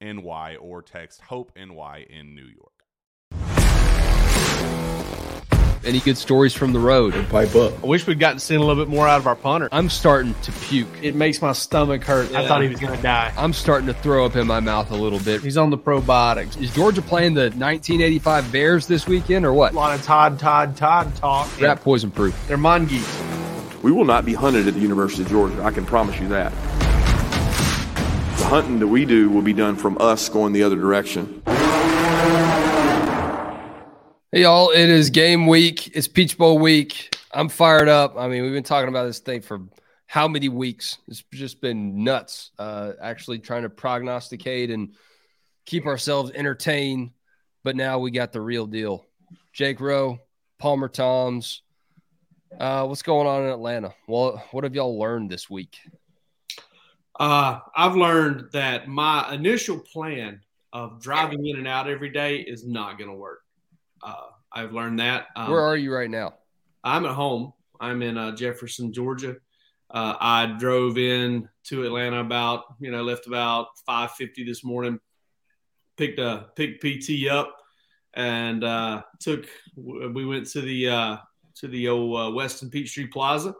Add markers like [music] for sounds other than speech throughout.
NY or text Hope NY in New York. Any good stories from the road? Pipe up. I wish we'd gotten seen a little bit more out of our punter. I'm starting to puke. It makes my stomach hurt. I thought he was going to die. I'm starting to throw up in my mouth a little bit. He's on the probiotics. Is Georgia playing the 1985 Bears this weekend or what? A lot of Todd, Todd, Todd talk. Rat poison proof. They're mongoose. We will not be hunted at the University of Georgia. I can promise you that. Hunting that we do will be done from us going the other direction. Hey, y'all, it is game week. It's Peach Bowl week. I'm fired up. I mean, we've been talking about this thing for how many weeks? It's just been nuts, uh, actually trying to prognosticate and keep ourselves entertained. But now we got the real deal. Jake Rowe, Palmer Thomas. Uh, what's going on in Atlanta? Well, what have y'all learned this week? Uh, I've learned that my initial plan of driving in and out every day is not going to work. Uh, I've learned that. Um, Where are you right now? I'm at home. I'm in uh, Jefferson, Georgia. Uh, I drove in to Atlanta about, you know, left about 5:50 this morning. Picked a picked PT up and uh, took. We went to the uh, to the old uh, Westin Peachtree Plaza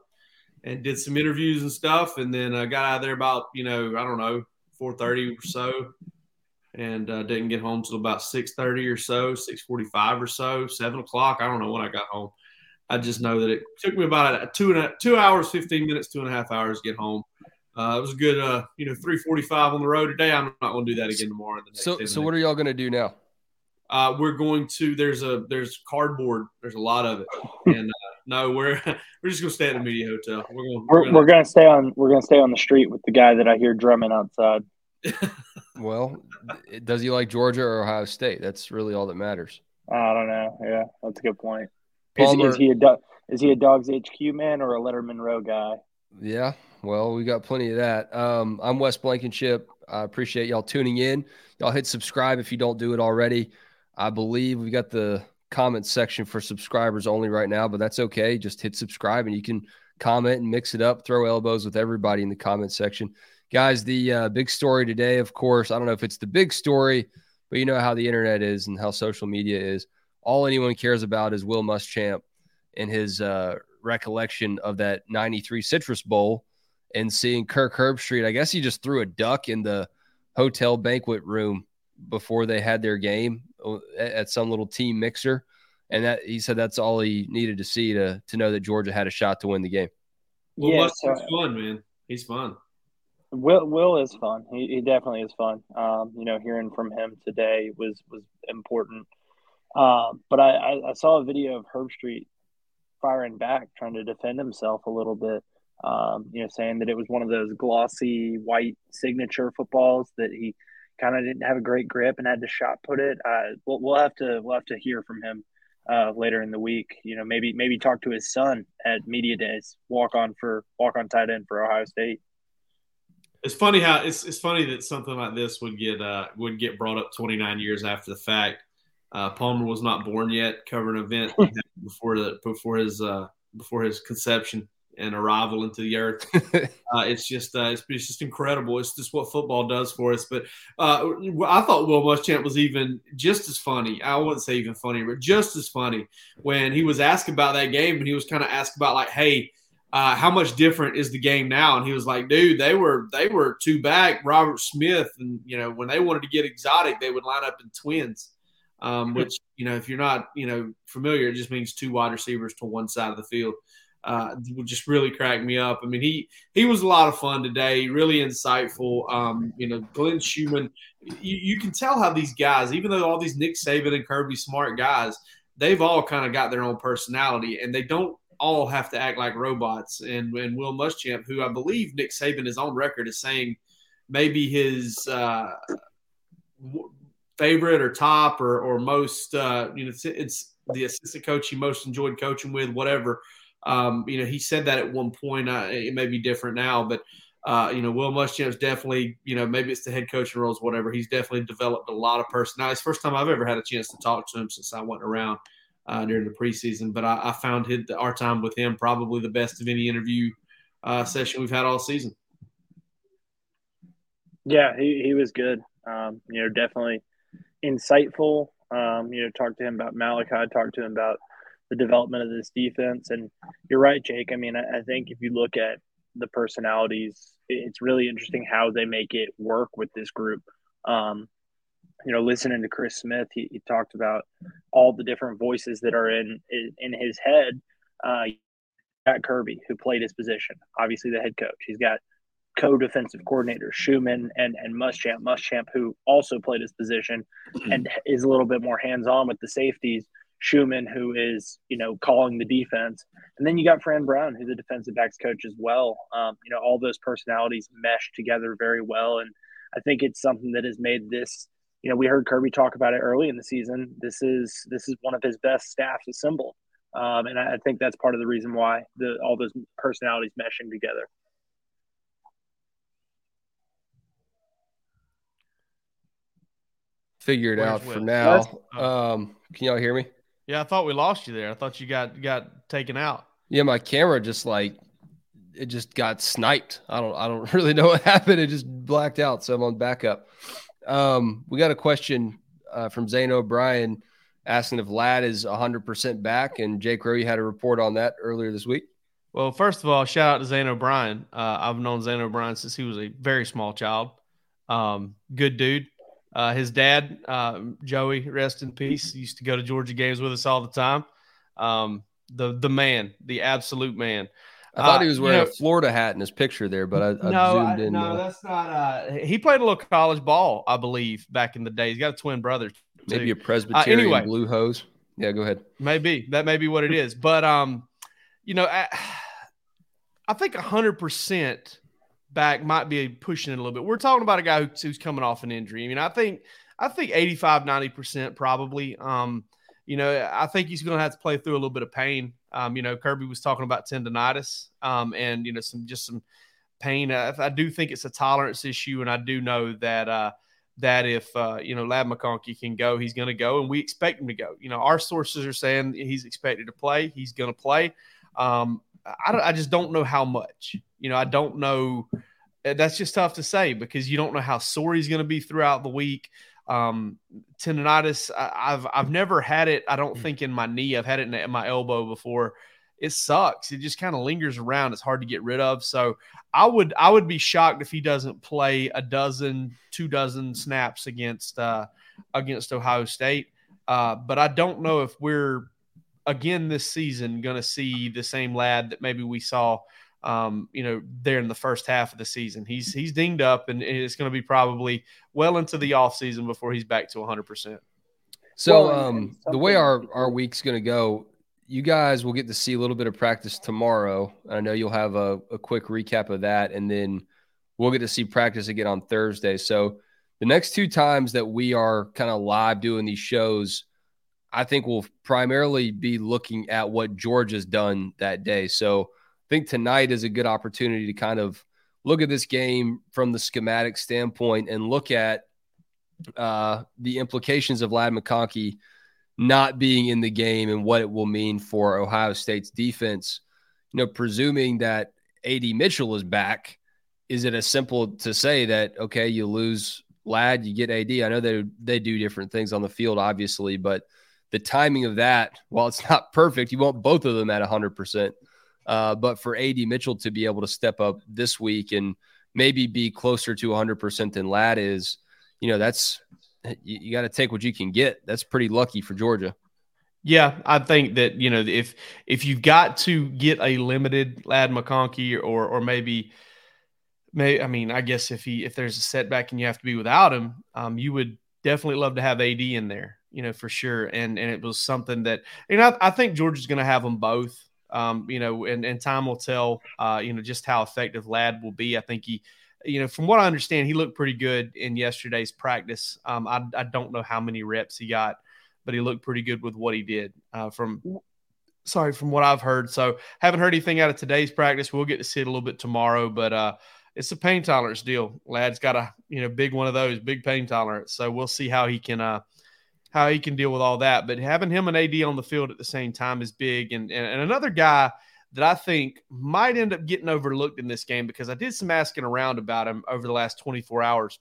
and did some interviews and stuff, and then uh, got out of there about you know I don't know 4:30 or so, and uh, didn't get home till about 6:30 or so, 6:45 or so, seven o'clock. I don't know when I got home. I just know that it took me about a two and a, two hours, 15 minutes, two and a half hours to get home. Uh, it was a good, uh, you know, 345 on the road today. I'm not going to do that again tomorrow. so, so what are y'all going to do now? Uh, we're going to there's a there's cardboard there's a lot of it and uh, no we're [laughs] we're just gonna stay at the media hotel we're going we're, we're, gonna, we're gonna stay on we're gonna stay on the street with the guy that I hear drumming outside. [laughs] well, does he like Georgia or Ohio State? That's really all that matters. I don't know. Yeah, that's a good point. Is, is, he a is he a Dawgs HQ man or a Letterman Row guy? Yeah, well, we got plenty of that. Um, I'm Wes Blankenship. I appreciate y'all tuning in. Y'all hit subscribe if you don't do it already. I believe we got the comment section for subscribers only right now, but that's okay. Just hit subscribe and you can comment and mix it up, throw elbows with everybody in the comment section. Guys, the uh, big story today, of course, I don't know if it's the big story, but you know how the internet is and how social media is. All anyone cares about is Will Muschamp and his uh, recollection of that 93 Citrus Bowl and seeing Kirk Herbstreit. I guess he just threw a duck in the hotel banquet room before they had their game at some little team mixer. And that he said that's all he needed to see to to know that Georgia had a shot to win the game. Well, yeah, so, fun, man. He's fun. Will Will is fun. He, he definitely is fun. Um, you know, hearing from him today was was important. Um, but I, I, I, saw a video of Herbstreit firing back, trying to defend himself a little bit. Um, you know, saying that it was one of those glossy white signature footballs that he kind of didn't have a great grip and had to shot put it. Uh, we'll, we'll have to we'll have to hear from him uh, later in the week. You know, maybe maybe talk to his son at media days. Walk on for walk on tight end for Ohio State. It's funny how it's, it's funny that something like this would get uh, would get brought up 29 years after the fact. Uh, Palmer was not born yet. Covered an event [laughs] before the before his uh, before his conception and arrival into the earth. [laughs] uh, it's just uh, it's, it's, just incredible. It's just what football does for us. But uh, I thought Will Muschamp was even just as funny. I wouldn't say even funnier, but just as funny when he was asked about that game and he was kind of asked about like, hey. Uh, how much different is the game now? And he was like, "Dude, they were they were two back. Robert Smith, and you know when they wanted to get exotic, they would line up in twins." um, [laughs] which you know if you're not you know familiar, it just means two wide receivers to one side of the field. Uh, would just really crack me up. I mean, he he was a lot of fun today, really insightful. Um, you know, Glenn Schumann, you, you can tell how these guys, even though all these Nick Saban and Kirby smart guys, they've all kind of got their own personality, and they don't all have to act like robots. And and Will Muschamp, who I believe Nick Saban is on record as saying maybe his uh, favorite or top or or most uh, you know it's, it's, the assistant coach he most enjoyed coaching with whatever um, you know he said that at one point uh, it may be different now but uh, you know Will Muschamp's definitely you know maybe it's the head coaching roles whatever. He's definitely developed a lot of personality. It's the first time I've ever had a chance to talk to him since I went around uh, during the preseason but I, I found his, our time with him probably the best of any interview uh, session we've had all season. Yeah he, he was good. Um, you know definitely insightful. Um, you know, talk to him about Malachi, talk to him about the development of this defense. And you're right, Jake. I mean, I, I think if you look at the personalities, it's really interesting how they make it work with this group. Um, you know, listening to Chris Smith, he, he, talked about all the different voices that are in in his head. Uh, Kirby, who played his position, obviously the head coach. He's got co-defensive coordinator Schumann and and Muschamp, Muschamp, who also played his position and is a little bit more hands-on with the safeties. Schumann, who is you know calling the defense, and then you got Fran Brown, who's a defensive backs coach as well. Um, you know, all those personalities mesh together very well, and I think it's something that has made this. You know, we heard Kirby talk about it early in the season. This is this is one of his best staffs assembled, um, and I, I think that's part of the reason why the all those personalities meshing together. figure it Where's out Will? for now. Oh. Um, can y'all hear me? Yeah, I thought we lost you there. I thought you got got taken out. Yeah, my camera just like it just got sniped. I don't I don't [laughs] really know what happened. It just blacked out. So I'm on backup. Um, we got a question uh, from Zane O'Brien asking if Ladd is 100% back, and Jake Rowe, you had a report on that earlier this week. Well, first of all, shout out to Zane O'Brien. Uh, I've known Zane O'Brien since he was a very small child. Um, good dude. Uh, his dad, uh, Joey, rest in peace, used to go to Georgia games with us all the time. Um, the the man, the absolute man. I thought he was uh, wearing you know, a Florida hat in his picture there, but I, I no, zoomed in. No, no, that's not. Uh, he played a little college ball, I believe, back in the day. He's got a twin brother. Too. Maybe a Presbyterian uh, anyway, blue hose. Yeah, go ahead. Maybe that may be what it is, but um, you know, I, I think hundred percent back might be pushing it a little bit. We're talking about a guy who, who's coming off an injury. I mean, I think I think 85, 90% probably. Um, you know, I think he's going to have to play through a little bit of pain. Um, you know, Kirby was talking about tendonitis um, and, you know, some just some pain. I, I, do think it's a tolerance issue. And I do know that, uh, that if, uh, you know, Ladd McConkey can go, he's going to go. And we expect him to go. You know, our sources are saying he's expected to play. He's going to play. Um, I, I just don't know how much. You know, I don't know. Eh, that's just tough to say because you don't know how sore he's going to be throughout the week. Um, tendonitis, I, have I've never had it. I don't mm. think in my knee. I've had it in my elbow before. It sucks. It just kind of lingers around. It's hard to get rid of. So I would I would be shocked if he doesn't play a dozen, two dozen snaps against uh, against Ohio State. Uh, but I don't know if we're again this season going to see the same Ladd that maybe we saw um, you know, there in the first half of the season. He's he's dinged up, and it's going to be probably well into the off season before he's back to 100. percent So um, the way our our week's going to go, you guys will get to see a little bit of practice tomorrow. I know you'll have a, a quick recap of that, and then we'll get to see practice again on Thursday. So the next two times that we are kind of live doing these shows, I think we'll primarily be looking at what Georgia's done that day. So I think tonight is a good opportunity to kind of look at this game from the schematic standpoint and look at uh, the implications of Ladd McConkey not being in the game and what it will mean for Ohio State's defense. You know, presuming that AD Mitchell is back, is it as simple to say that okay, you lose Ladd, you get AD? I know they they do different things on the field, obviously, but the timing of that, while it's not perfect, you want both of them at hundred percent. Uh, but for AD Mitchell to be able to step up this week and maybe be closer to 100% than Ladd is, you know, that's you, you got to take what you can get. That's pretty lucky for Georgia. Yeah, I think that you know if if you've got to get a limited Ladd McConkey or or maybe may I mean I guess if he if there's a setback and you have to be without him, um, you would definitely love to have AD in there, you know for sure. And and it was something that you know I, I think Georgia's going to have them both. Um, you know, and, and time will tell, uh, you know, just how effective Ladd will be. I think he, you know, from what I understand, he looked pretty good in yesterday's practice. Um, I, I don't know how many reps he got, but he looked pretty good with what he did uh, from, sorry, from what I've heard. So haven't heard anything out of today's practice. We'll get to see it a little bit tomorrow, but, uh, it's a pain tolerance deal. Ladd's got a you know big one of those, big pain tolerance. So we'll see how he can uh how he can deal with all that. But having him and AD on the field at the same time is big. And, and, and another guy that I think might end up getting overlooked in this game because I did some asking around about him over the last 24 hours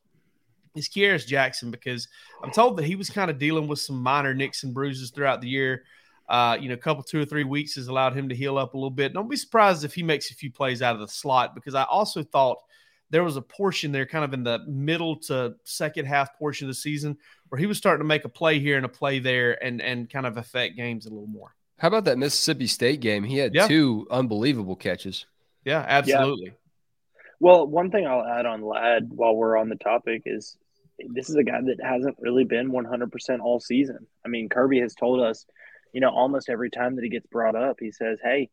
is Kearis Jackson because I'm told that he was kind of dealing with some minor nicks and bruises throughout the year. Uh, you know, a couple, two or three weeks has allowed him to heal up a little bit. Don't be surprised if he makes a few plays out of the slot because I also thought there was a portion there kind of in the middle to second half portion of the season where he was starting to make a play here and a play there and and kind of affect games a little more. How about that Mississippi State game? He had yeah. two unbelievable catches. Yeah, absolutely. Yeah. Well, one thing I'll add on Ladd while we're on the topic is this is a guy that hasn't really been 100% all season. I mean, Kirby has told us, you know, almost every time that he gets brought up, he says, "Hey,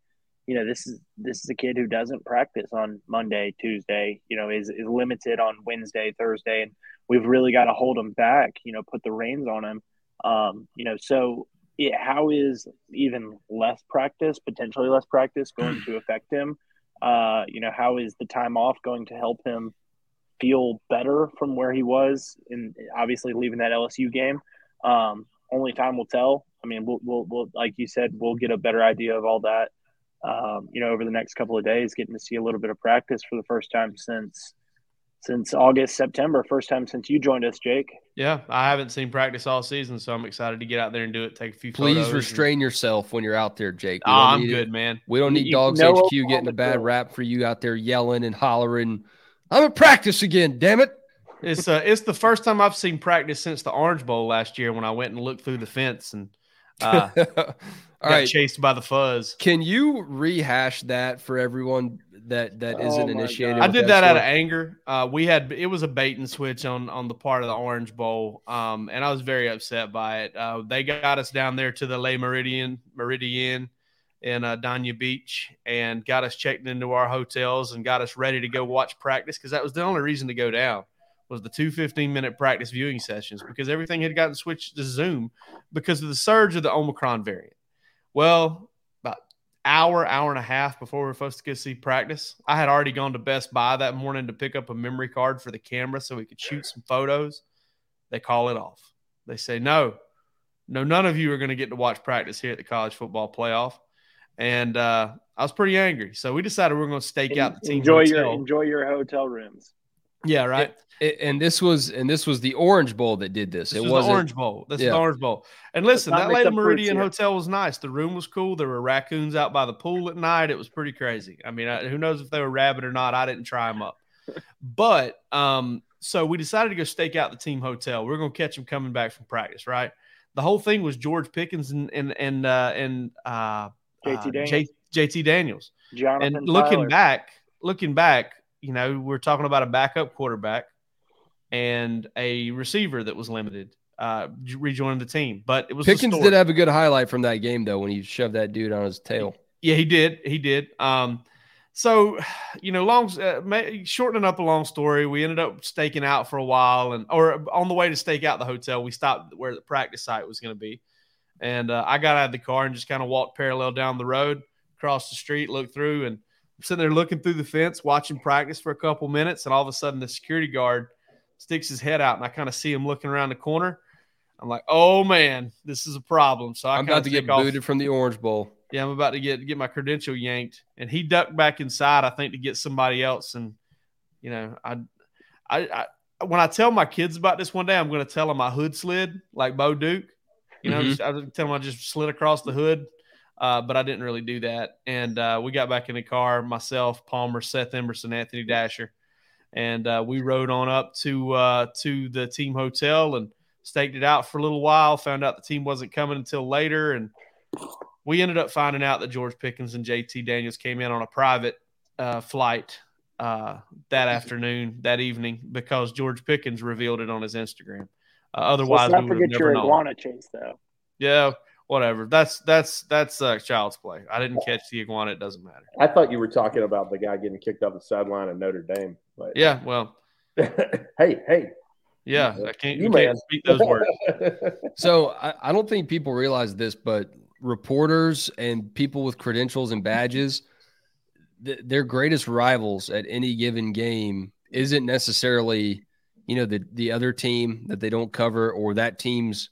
you know, this is this is a kid who doesn't practice on Monday, Tuesday, you know, is is limited on Wednesday, Thursday, and we've really got to hold him back, you know, put the reins on him. Um, you know, so it, how is even less practice, potentially less practice, [clears throat] going to affect him? Uh, you know, how is the time off going to help him feel better from where he was? And obviously, leaving that LSU game, um, only time will tell. I mean, we'll, we'll, we'll, like you said, we'll get a better idea of all that. Um, you know, over the next couple of days, getting to see a little bit of practice for the first time since since August, September. First time since you joined us, Jake. Yeah, I haven't seen practice all season, so I'm excited to get out there and do it. Take a few. Please restrain and... yourself when you're out there, Jake. Oh, I'm good, it. man. We don't need you, Dawgs HQ getting a bad rap for you out there yelling and hollering. I'm at practice again. Damn it! It's uh, it's the first time I've seen practice since the Orange Bowl last year when I went and looked through the fence and uh, [laughs] got right. chased by the fuzz. Can you rehash that for everyone that that isn't oh initiated. I did that, that out of anger. Uh, we had it was a bait and switch on on the part of the Orange Bowl, um, and I was very upset by it. Uh, they got us down there to the Le Meridien Meridian in uh, Dania Beach and got us checked into our hotels and got us ready to go watch practice because that was the only reason to go down was the two 15 minute practice viewing sessions because everything had gotten switched to Zoom because of the surge of the Omicron variant. Well, about hour, hour and a half before we were supposed to go see practice. I had already gone to Best Buy that morning to pick up a memory card for the camera so we could shoot some photos. They call it off. They say, no, no, none of you are going to get to watch practice here at the college football playoff. And uh, I was pretty angry. So we decided we are going to stake out the team. Enjoy hotel. your enjoy your hotel rooms. Yeah, right. It, it, and this was and this was the Orange Bowl that did this. this it was the Orange Bowl. This yeah. was the Orange Bowl. And listen, that Le Meridien Hotel was nice. The room was cool. There were raccoons out by the pool at night. It was pretty crazy. I mean, I, who knows if they were rabid or not? I didn't try them up. but um, so we decided to go stake out the team hotel. We are going to catch them coming back from practice. Right. The whole thing was George Pickens and and and uh, and uh, JT uh, Daniels. J, JT Daniels. Jonathan and looking Tyler. back, looking back, you know, we're talking about a backup quarterback and a receiver that was limited, uh, rejoining the team. But it was Pickens did have a good highlight from that game though when he shoved that dude on his tail. Yeah, he did. He did. Um, so, you know, long uh, shortening up a long story, we ended up staking out for a while, and or on the way to stake out the hotel, we stopped where the practice site was going to be, and uh, I got out of the car and just kind of walked parallel down the road, across the street, looked through, and sitting there looking through the fence, watching practice for a couple minutes, and all of a sudden, the security guard sticks his head out, and I kind of see him looking around the corner. I'm like, oh man, this is a problem. So I I'm about to get off- booted from the Orange Bowl. yeah, I'm about to get get my credential yanked, and he ducked back inside. I think to get somebody else, and you know, I, I, I when I tell my kids about this one day, I'm going to tell them my hood slid like Bo Duke. You know, Mhm. just, I tell them I just slid across the hood, uh, but I didn't really do that. And uh, we got back in the car, myself, Palmer, Seth Emerson, Anthony Dasher, and uh, we rode on up to uh, to the team hotel and staked it out for a little while. Found out the team wasn't coming until later, and we ended up finding out that George Pickens and JT Daniels came in on a private uh, flight uh, that afternoon, that evening, because George Pickens revealed it on his Instagram. Uh, otherwise, Let's not we would have forget your known. iguana chase, though. Yeah, whatever. That's that's that's uh, child's play. I didn't catch the iguana. It doesn't matter. I thought you were talking about the guy getting kicked off the sideline at Notre Dame. But Yeah, well, [laughs] hey, hey, yeah. I can't. You You can't speak those words. [laughs] So I, I don't think people realize this, but reporters and people with credentials and badges, th- their greatest rivals at any given game isn't necessarily, you know, the the other team that they don't cover or that team's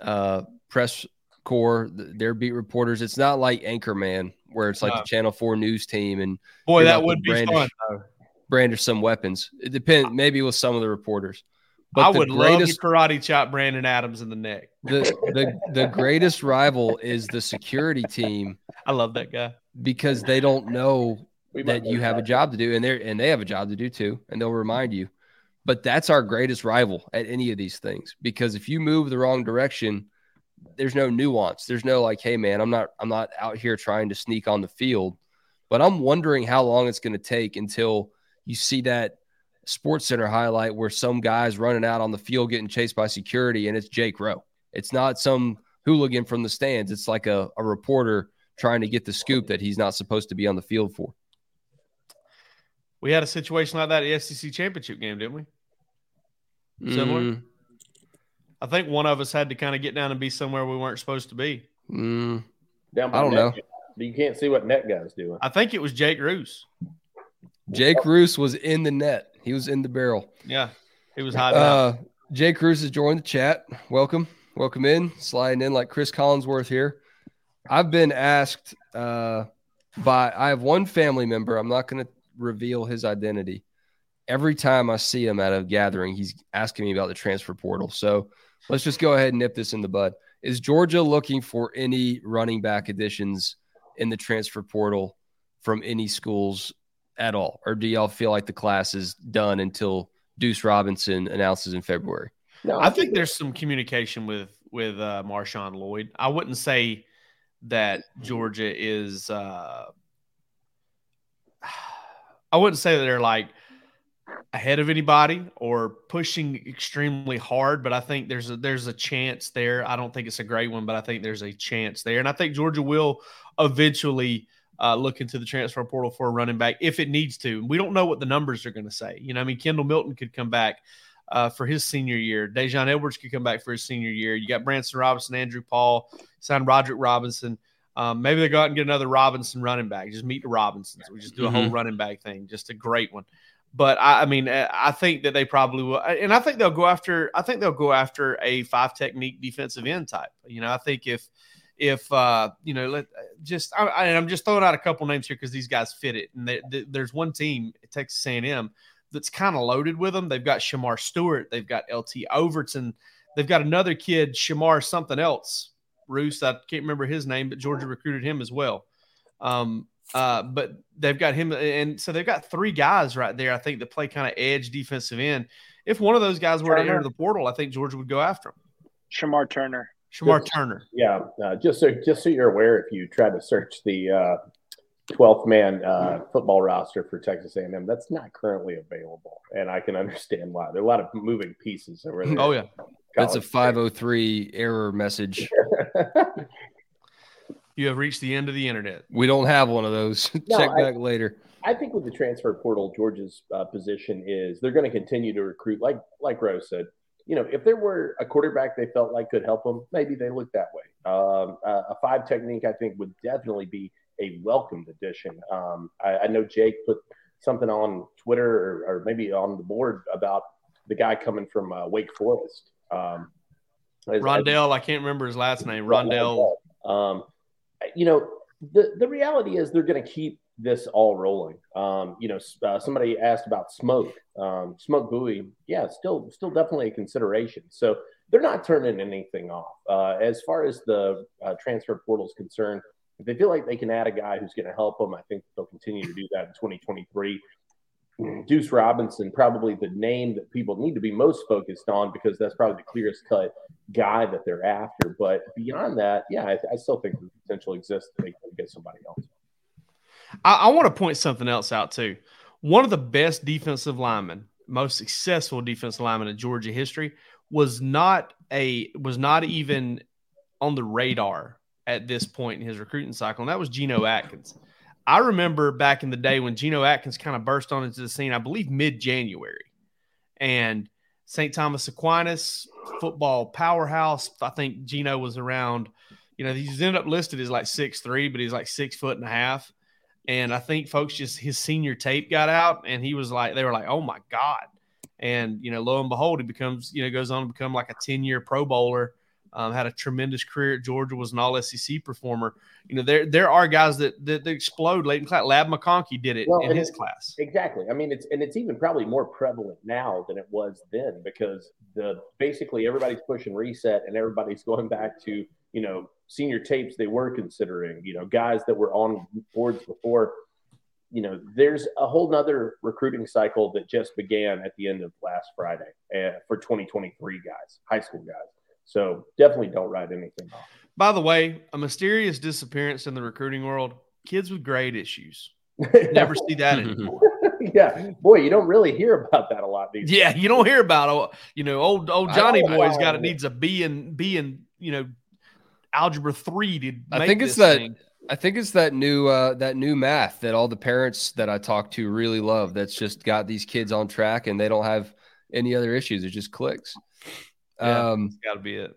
uh, press th- their beat reporters. It's not like Anchorman where it's like No. the Channel Four news team and Boy, that would to be brandish- fun. though. brandish some weapons. It depends, maybe with some of the reporters. But I the would love to karate chop Brandon Adams in the neck. the the the greatest rival is the security team I love that guy. because they don't know that you have a job to do and they and they have a job to do too and they'll remind you but that's our greatest rival at any of these things because if you move the wrong direction there's no nuance there's no like hey man i'm not i'm not out here trying to sneak on the field but i'm wondering how long it's going to take until you see that sports center highlight where some guy's running out on the field getting chased by security and it's jake rowe it's not some hooligan from the stands it's like a, a reporter trying to get the scoop that he's not supposed to be on the field for We had a situation like that at the SEC championship game, didn't we? Similar? Mm, I think one of us had to kind of get down and be somewhere we weren't supposed to be. mm, Down by I don't net. know. You can't see what net guy's doing. I think it was Jake Roos. Jake Roos was in the net. He was in the barrel. Yeah, he was hiding out. Uh, Jake Roos has joined the chat. Welcome. Welcome in. Sliding in like Chris Collinsworth here. I've been asked uh, by, I have one family member. I'm not going to reveal his identity. Every time I see him at a gathering, he's asking me about the transfer portal. So let's just go ahead and nip this in the bud. Is Georgia looking for any running back additions in the transfer portal from any schools at all? Or do y'all feel like the class is done until Deuce Robinson announces in February? No, I think there's some communication with with uh, Marshawn Lloyd. I wouldn't say that Georgia is. Uh, [sighs] I wouldn't say that they're like ahead of anybody or pushing extremely hard, but I think there's a there's a chance there. I don't think it's a great one, but I think there's a chance there, and I think Georgia will eventually uh, look into the transfer portal for a running back if it needs to. We don't know what the numbers are going to say. You know, I mean, Kendall Milton could come back uh, for his senior year. Daijun Edwards could come back for his senior year. You got Branson Robinson, Andrew Paul, signed Roderick Robinson. Um, maybe they go out and get another Robinson running back. Just meet the Robinsons. We just do a whole running back thing. Just a great one. But I, I mean, uh, I think that they probably will, and I think they'll go after. I think they'll go after a five technique defensive end type. You know, I think if if uh, you know, let just I, I, I'm just throwing out a couple names here because these guys fit it. And they, they, there's one team, Texas A&M, that's kind of loaded with them. They've got Shamar Stewart, they've got LT Overton, they've got another kid, Shamar something else, Roos. I can't remember his name, but Georgia recruited him as well. Um, uh, but they've got him, and so they've got three guys right there. I think that play kind of edge defensive end. If one of those guys were to enter the portal, I think Georgia would go after him. Shamar Turner. Shamar Good. Turner. Yeah, uh, just so just so you're aware, if you try to search the uh, 12th man uh, football roster for Texas A&M. That's not currently available, and I can understand why. There are a lot of moving pieces over [laughs] there. Oh yeah, that's a 503 error message. [laughs] you have reached the end of the internet. We don't have one of those. [laughs] No, Check I- back later. I think with the transfer portal, Georgia's uh, position is they're going to continue to recruit. Like like Rose said, you know, if there were a quarterback they felt like could help them, maybe they look that way. Um, uh, a five technique, I think, would definitely be a welcomed addition. Um, I, I know Jake put something on Twitter or, or maybe on the board about the guy coming from uh, Wake Forest. Um, as- Rondell, I can't remember his last name. Rondell. um, you know, the the reality is they're going to keep this all rolling. Um, you know, uh, somebody asked about smoke. Um, smoke Bouie, yeah, still still definitely a consideration. So they're not turning anything off. Uh, as far as the uh, transfer portal is concerned, if they feel like they can add a guy who's going to help them, I think they'll continue to do that in 2023. Deuce Robinson, probably the name that people need to be most focused on because that's probably the clearest cut guy that they're after. But beyond that, yeah, I, I still think the potential exists that they can get somebody else. I, I want to point something else out too. One of the best defensive linemen, most successful defensive lineman in Georgia history, was not a was not even on the radar at this point in his recruiting cycle, and that was Geno Atkins. I remember back in the day when Geno Atkins kind of burst on into the scene, I believe mid January, and St. Thomas Aquinas, football powerhouse. I think Geno was around, you know, he's ended up listed as like six three, but he's like six foot and a half. And I think folks just his senior tape got out, and he was like, they were like, oh my god. And you know, lo and behold, he becomes, you know, goes on to become like a ten year Pro Bowler. Um, had a tremendous career at Georgia, was an All SEC performer. You know, there there are guys that that, that explode late in class. Ladd McConkey did it Well, in his class. Exactly. I mean, it's and it's even probably more prevalent now than it was then because the basically everybody's pushing reset and everybody's [laughs] going back to you know senior tapes they were considering. You know, guys that were on boards before. You know, there's a whole nother recruiting cycle that just began at the end of last Friday uh, for 2023 guys, high school guys. So definitely don't write anything off. By the way, a mysterious disappearance in the recruiting world. Kids with grade issues. [laughs] Never see that [laughs] anymore. yeah, boy, you don't really hear about that a lot these Yeah, you don't hear about oh, you know old old Johnny know, boy's I got know. it needs a B and B and you know algebra three to. I think it's this that- thing. I think it's that new uh, that new math that all the parents that I talk to really love. That's just got these kids on track, and they don't have any other issues. It just clicks. Yeah. Um, Got to be it.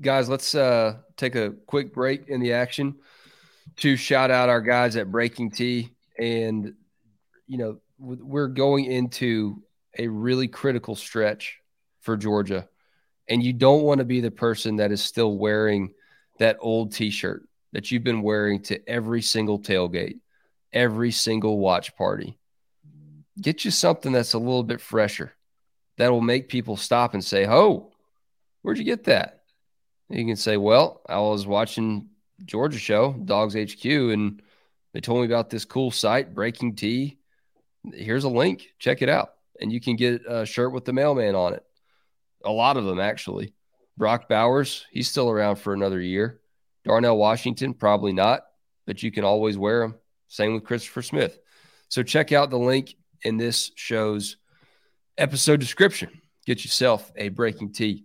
guys, let's uh, take a quick break in the action to shout out our guys at BreakingT. And, you know, we're going into a really critical stretch for Georgia. And you don't want to be the person that is still wearing that old t shirt that you've been wearing to every single tailgate, every single watch party. Get you something that's a little bit fresher that will make people stop and say, Oh, where'd you get that? You can say, Well, I was watching Georgia show, Dawgs HQ, and they told me about this cool site, BreakingT. Here's a link. Check it out. And you can get a shirt with the mailman on it. A lot of them, actually. Brock Bowers, he's still around for another year. Darnell Washington, probably not, but you can always wear them. Same with Christopher Smith. So check out the link in this show's episode description. Get yourself a BreakingT.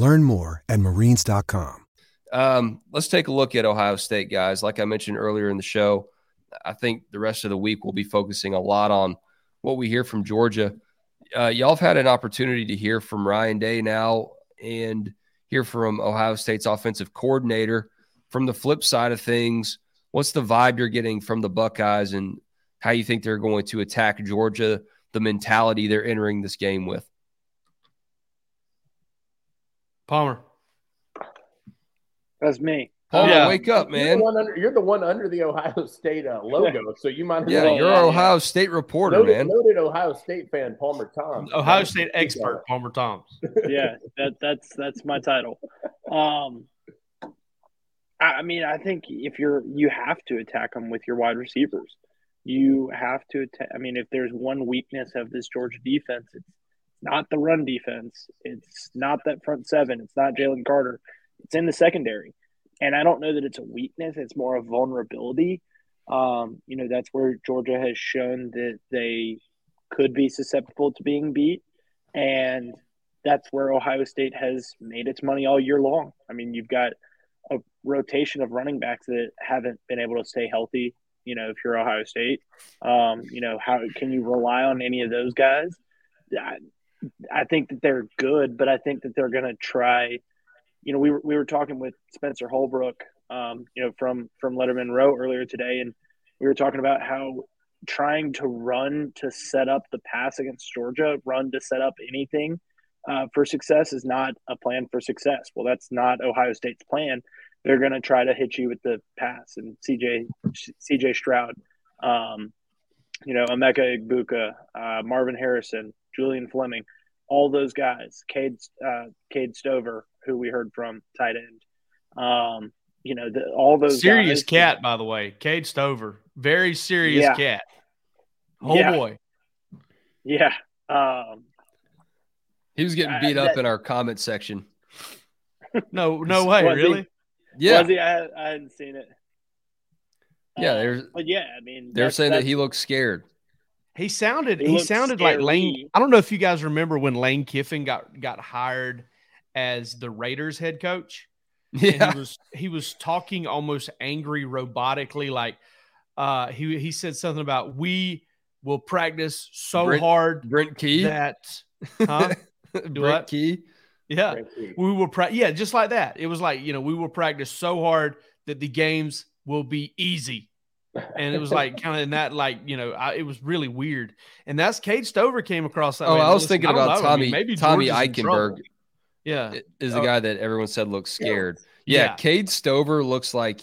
Learn more at marines.com. Um, let's take a look at Ohio State, guys. Like I mentioned earlier in the show, I think the rest of the week we'll be focusing a lot on what we hear from Georgia. Uh, y'all have had an opportunity to hear from Ryan Day now and hear from Ohio State's offensive coordinator. From the flip side of things, what's the vibe you're getting from the Buckeyes and how you think they're going to attack Georgia, the mentality they're entering this game with? Palmer. That's me. Palmer, Yeah. wake up, You're man. the one under, you're the one under the Ohio State uh, logo, so you might as Yeah, well. you're our Ohio State reporter, noted, man. noted Ohio State fan, Palmer Tom. Ohio State expert Palmer Thomas. [laughs] yeah, that that's that's my title. Um, I, I mean, I think if you're you have to attack them with your wide receivers. You have to attack. I mean, if there's one weakness of this Georgia defense, it's not the run defense. It's not that front seven. It's not Jalen Carter. It's in the secondary, and I don't know that it's a weakness. It's more a vulnerability. Um, you know, that's where Georgia has shown that they could be susceptible to being beat, and that's where Ohio State has made its money all year long. I mean, you've got a rotation of running backs that haven't been able to stay healthy. You know, if you're Ohio State, um, you know, how can you rely on any of those guys? I, think that they're good, but I think that they're going to try. You know, we were we were talking with Spencer Holbrook, um, you know, from from Letterman Row earlier today, and we were talking about how trying to run to set up the pass against Georgia, run to set up anything uh, for success is not a plan for success. Well, that's not Ohio State's plan. They're going to try to hit you with the pass and CJ CJ Stroud, um, you know, Emeka Egbuka, uh, Marvin Harrison, Julian Fleming, all those guys, Cade uh, Cade Stover, who we heard from tight end. Um, you know, the, all those serious guys, cat, by the way, Cade Stover, very serious Yeah. cat. Oh Yeah. boy, Yeah. Um, He was getting I- beat up that- in our comment section. no, [laughs] no way, Was he? really. Yeah, Was he? I, I hadn't seen it. yeah. Uh, but yeah, I mean, they're saying that he looks scared. He sounded He he, looked sounded like Lane. I don't know if you guys remember when Lane Kiffin got got hired as the Raiders head coach. And he was he was talking almost angry robotically like uh he he said something about we will practice so Brent- hard Brent Key. that [laughs] huh? [laughs] Brent what? Key. yeah Frankie. we will pra- yeah just like that it was like you know we will practice so hard that the games will be easy and it was like kind of in that like you know I, it was really weird and that's Cade Stover came across that Oh, way. I was Listen, thinking I about know. I mean, Tommy maybe Tommy. Eichenberg yeah is the Oh. guy that everyone said looks scared. Yeah, Yeah. Cade Stover looks like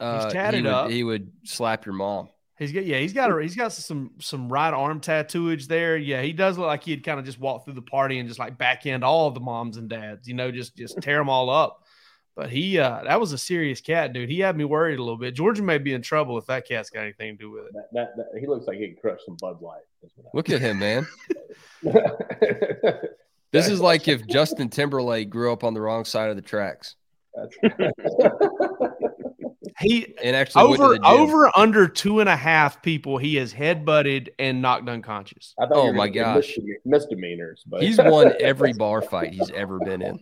uh, he tatted would, up. he would slap your mom. He's got yeah, he's got a, he's got some some right arm tattooage there. Yeah, he does look like he'd kind of just walk through the party and just like backhand all of the moms and dads, you know, just just tear them all up. But he uh that was a serious cat, dude. He had me worried a little bit. Georgia may be in trouble if that cat's got anything to do with it. That, that, that- he looks like he could crush some Bud Light. Look at him, man. [laughs] This is like if Justin Timberlake grew up on the wrong side of the tracks [laughs] He and actually over over under two and a half people he has head butted and knocked unconscious. I thought Oh my gosh. misdemeanors, but He's won [laughs] every bar fight he's ever been in.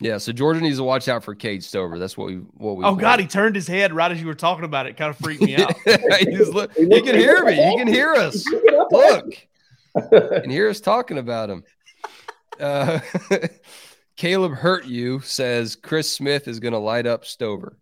Yeah, so Georgia needs to watch out for Cade Stover. That's what we what we. Oh God, he turned his head right as you were talking about it. Kind of freaked me out. [laughs] He's look, he can hear me. He can hear us. [laughs] Look, he can hear us talking about him. Uh, [laughs] Caleb hurt you says Chris Smith is going to light up Stover.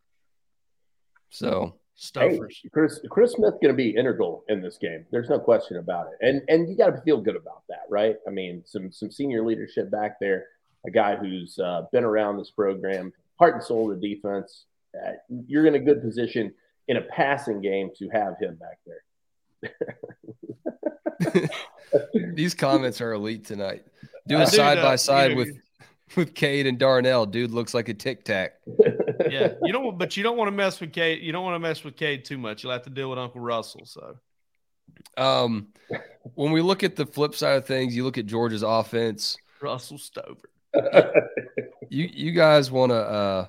So Hey, Chris Chris Smith going to be integral in this game. There's no question about it, and and you got to feel good about that, right? I mean, some some senior leadership back there, a guy who's uh, been around this program, heart and soul of the defense. Uh, you're in a good position in a passing game to have him back there. [laughs] these comments are elite tonight. Do Uh, a side by side with with Cade and Darnell. Dude looks like a tic tac. [laughs] yeah, you don't. But you don't want to mess with Cade. You don't want to mess with Cade too much. You'll have to deal with Uncle Russell. So Um, when we look at the flip side of things, you look at Georgia's offense. Russell Stover. You you guys want to uh,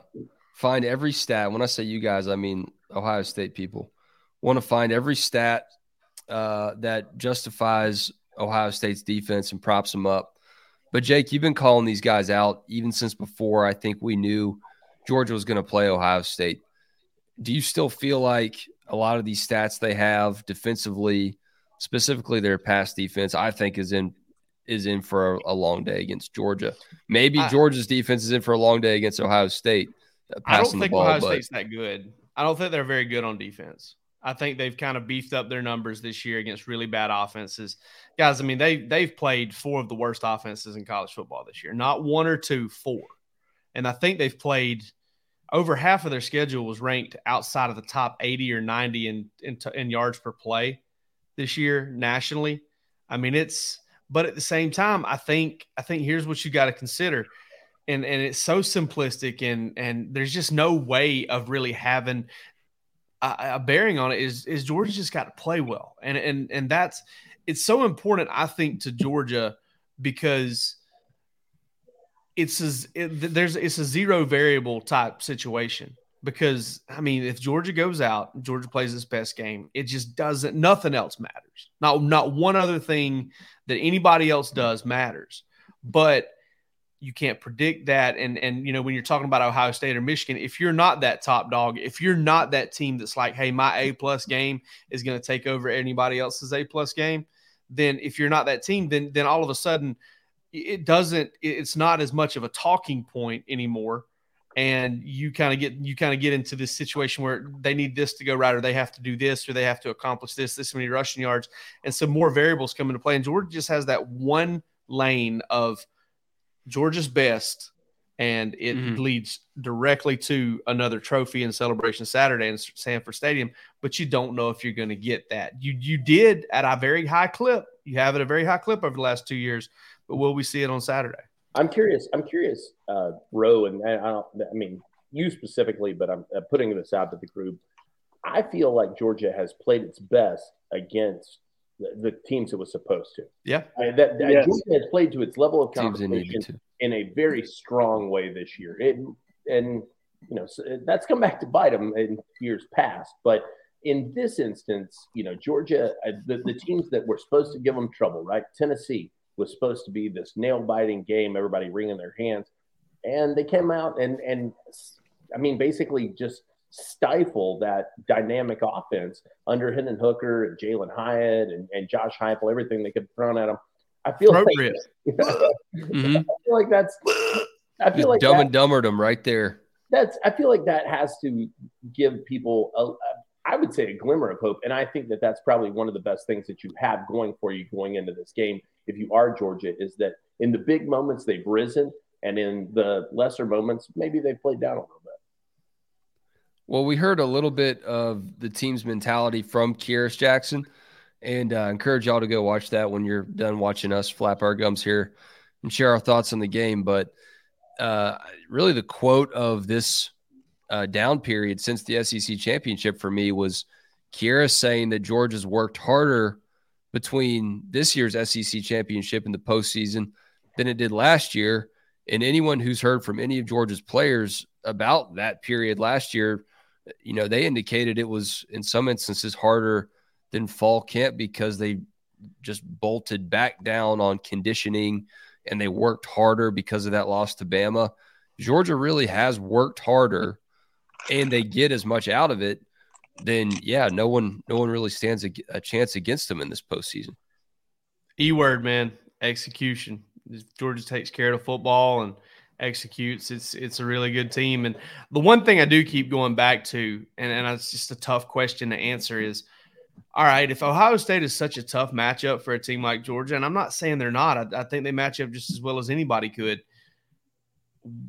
find every stat. When I say you guys, I mean Ohio State people. Want to find every stat uh, that justifies Ohio State's defense and props them up. But Jake, you've been calling these guys out even since before I think we knew Georgia was going to play Ohio State. Do you still feel like a lot of these stats they have defensively, specifically their pass defense, I think is in is in for a, long day against Georgia. Maybe I- Georgia's defense is in for a long day against Ohio State. uh, I don't think ball, Ohio but- State's that good. I don't think they're very good on defense. I think they've kind of beefed up their numbers this year against really bad offenses. Guys, I mean, they they've played four of the worst offenses in college football this year. Not one or two, four. and I think they've played over half of their schedule was ranked outside of the top 80 or 90 in, in, in yards per play this year nationally. I mean, it's but at the same time, I think I think here's what you got to consider. And, and it's so simplistic and and there's just no way of really having a, a bearing on it is is Georgia just got to play well and and and that's it's so important I think to Georgia because it's a, it, there's it's a zero variable type situation because I mean if Georgia goes out Georgia plays its best game it just doesn't nothing else matters. Not not one other thing that anybody else does matters. But you can't predict that. And and you know when you're talking about Ohio State or Michigan if you're not that top dog if you're not that team that's like hey my A plus game is going to take over anybody else's A plus game then if you're not that team then then all of a sudden it doesn't it's not as much of a talking point anymore and you kind of get you kind of get into this situation where they need this to go right or they have to do this or they have to accomplish this this many rushing yards and some more variables come into play and georgia just has that one lane of georgia's best and it mm-hmm. leads directly to another trophy and celebration saturday in sanford stadium but you don't know if you're going to get that you you did at a very high clip you have at a very high clip over the last two years but will we see it on Saturday? I'm curious. I'm curious, uh, Rowe, and I don't. I mean, you specifically, but I'm uh, putting this out to the group. I feel like Georgia has played its best against the, the teams it was supposed to. Yeah, I mean, that, that yes. Georgia has played to its level of competition in a very strong way this year. It, and you know so that's come back to bite them in years past, but in this instance, you know, Georgia, uh, the, the teams that were supposed to give them trouble, right? Tennessee, was supposed to be this nail biting game, everybody wringing their hands. And they came out and, and I mean, basically just stifle that dynamic offense under Hendon Hooker and Jalin Hyatt and, and Josh Heupel, everything they could throw at them. I feel like, [laughs] mm-hmm. I feel like that's I feel just like dumb that, and dumbered them right there. That's I feel like that has to give people a, I would say a glimmer of hope. And I think that that's probably one of the best things that you have going for you going into this game. If you are Georgia, is that in the big moments they've risen, and in the lesser moments maybe they've played down a little bit. Well, we heard a little bit of the team's mentality from Kearis Jackson, and uh, encourage y'all to go watch that when you're done watching us flap our gums here and share our thoughts on the game. But uh, really, the quote of this uh, down period since the SEC championship for me was Kearis saying that Georgia's worked harder between this year's SEC championship and the postseason than it did last year. And anyone who's heard from any of Georgia's players about that period last year, you know, they indicated it was in some instances harder than fall camp because they just bolted back down on conditioning and they worked harder because of that loss to Bama. Georgia really has worked harder and they get as much out of it, then yeah, no one no one really stands a, a chance against them in this postseason. E word, man, execution. Georgia takes care of the football and executes. It's it's a really good team. And the one thing I do keep going back to, and, and it's just a tough question to answer, is all right, if Ohio State is such a tough matchup for a team like Georgia, and I'm not saying they're not, I, I think they match up just as well as anybody could.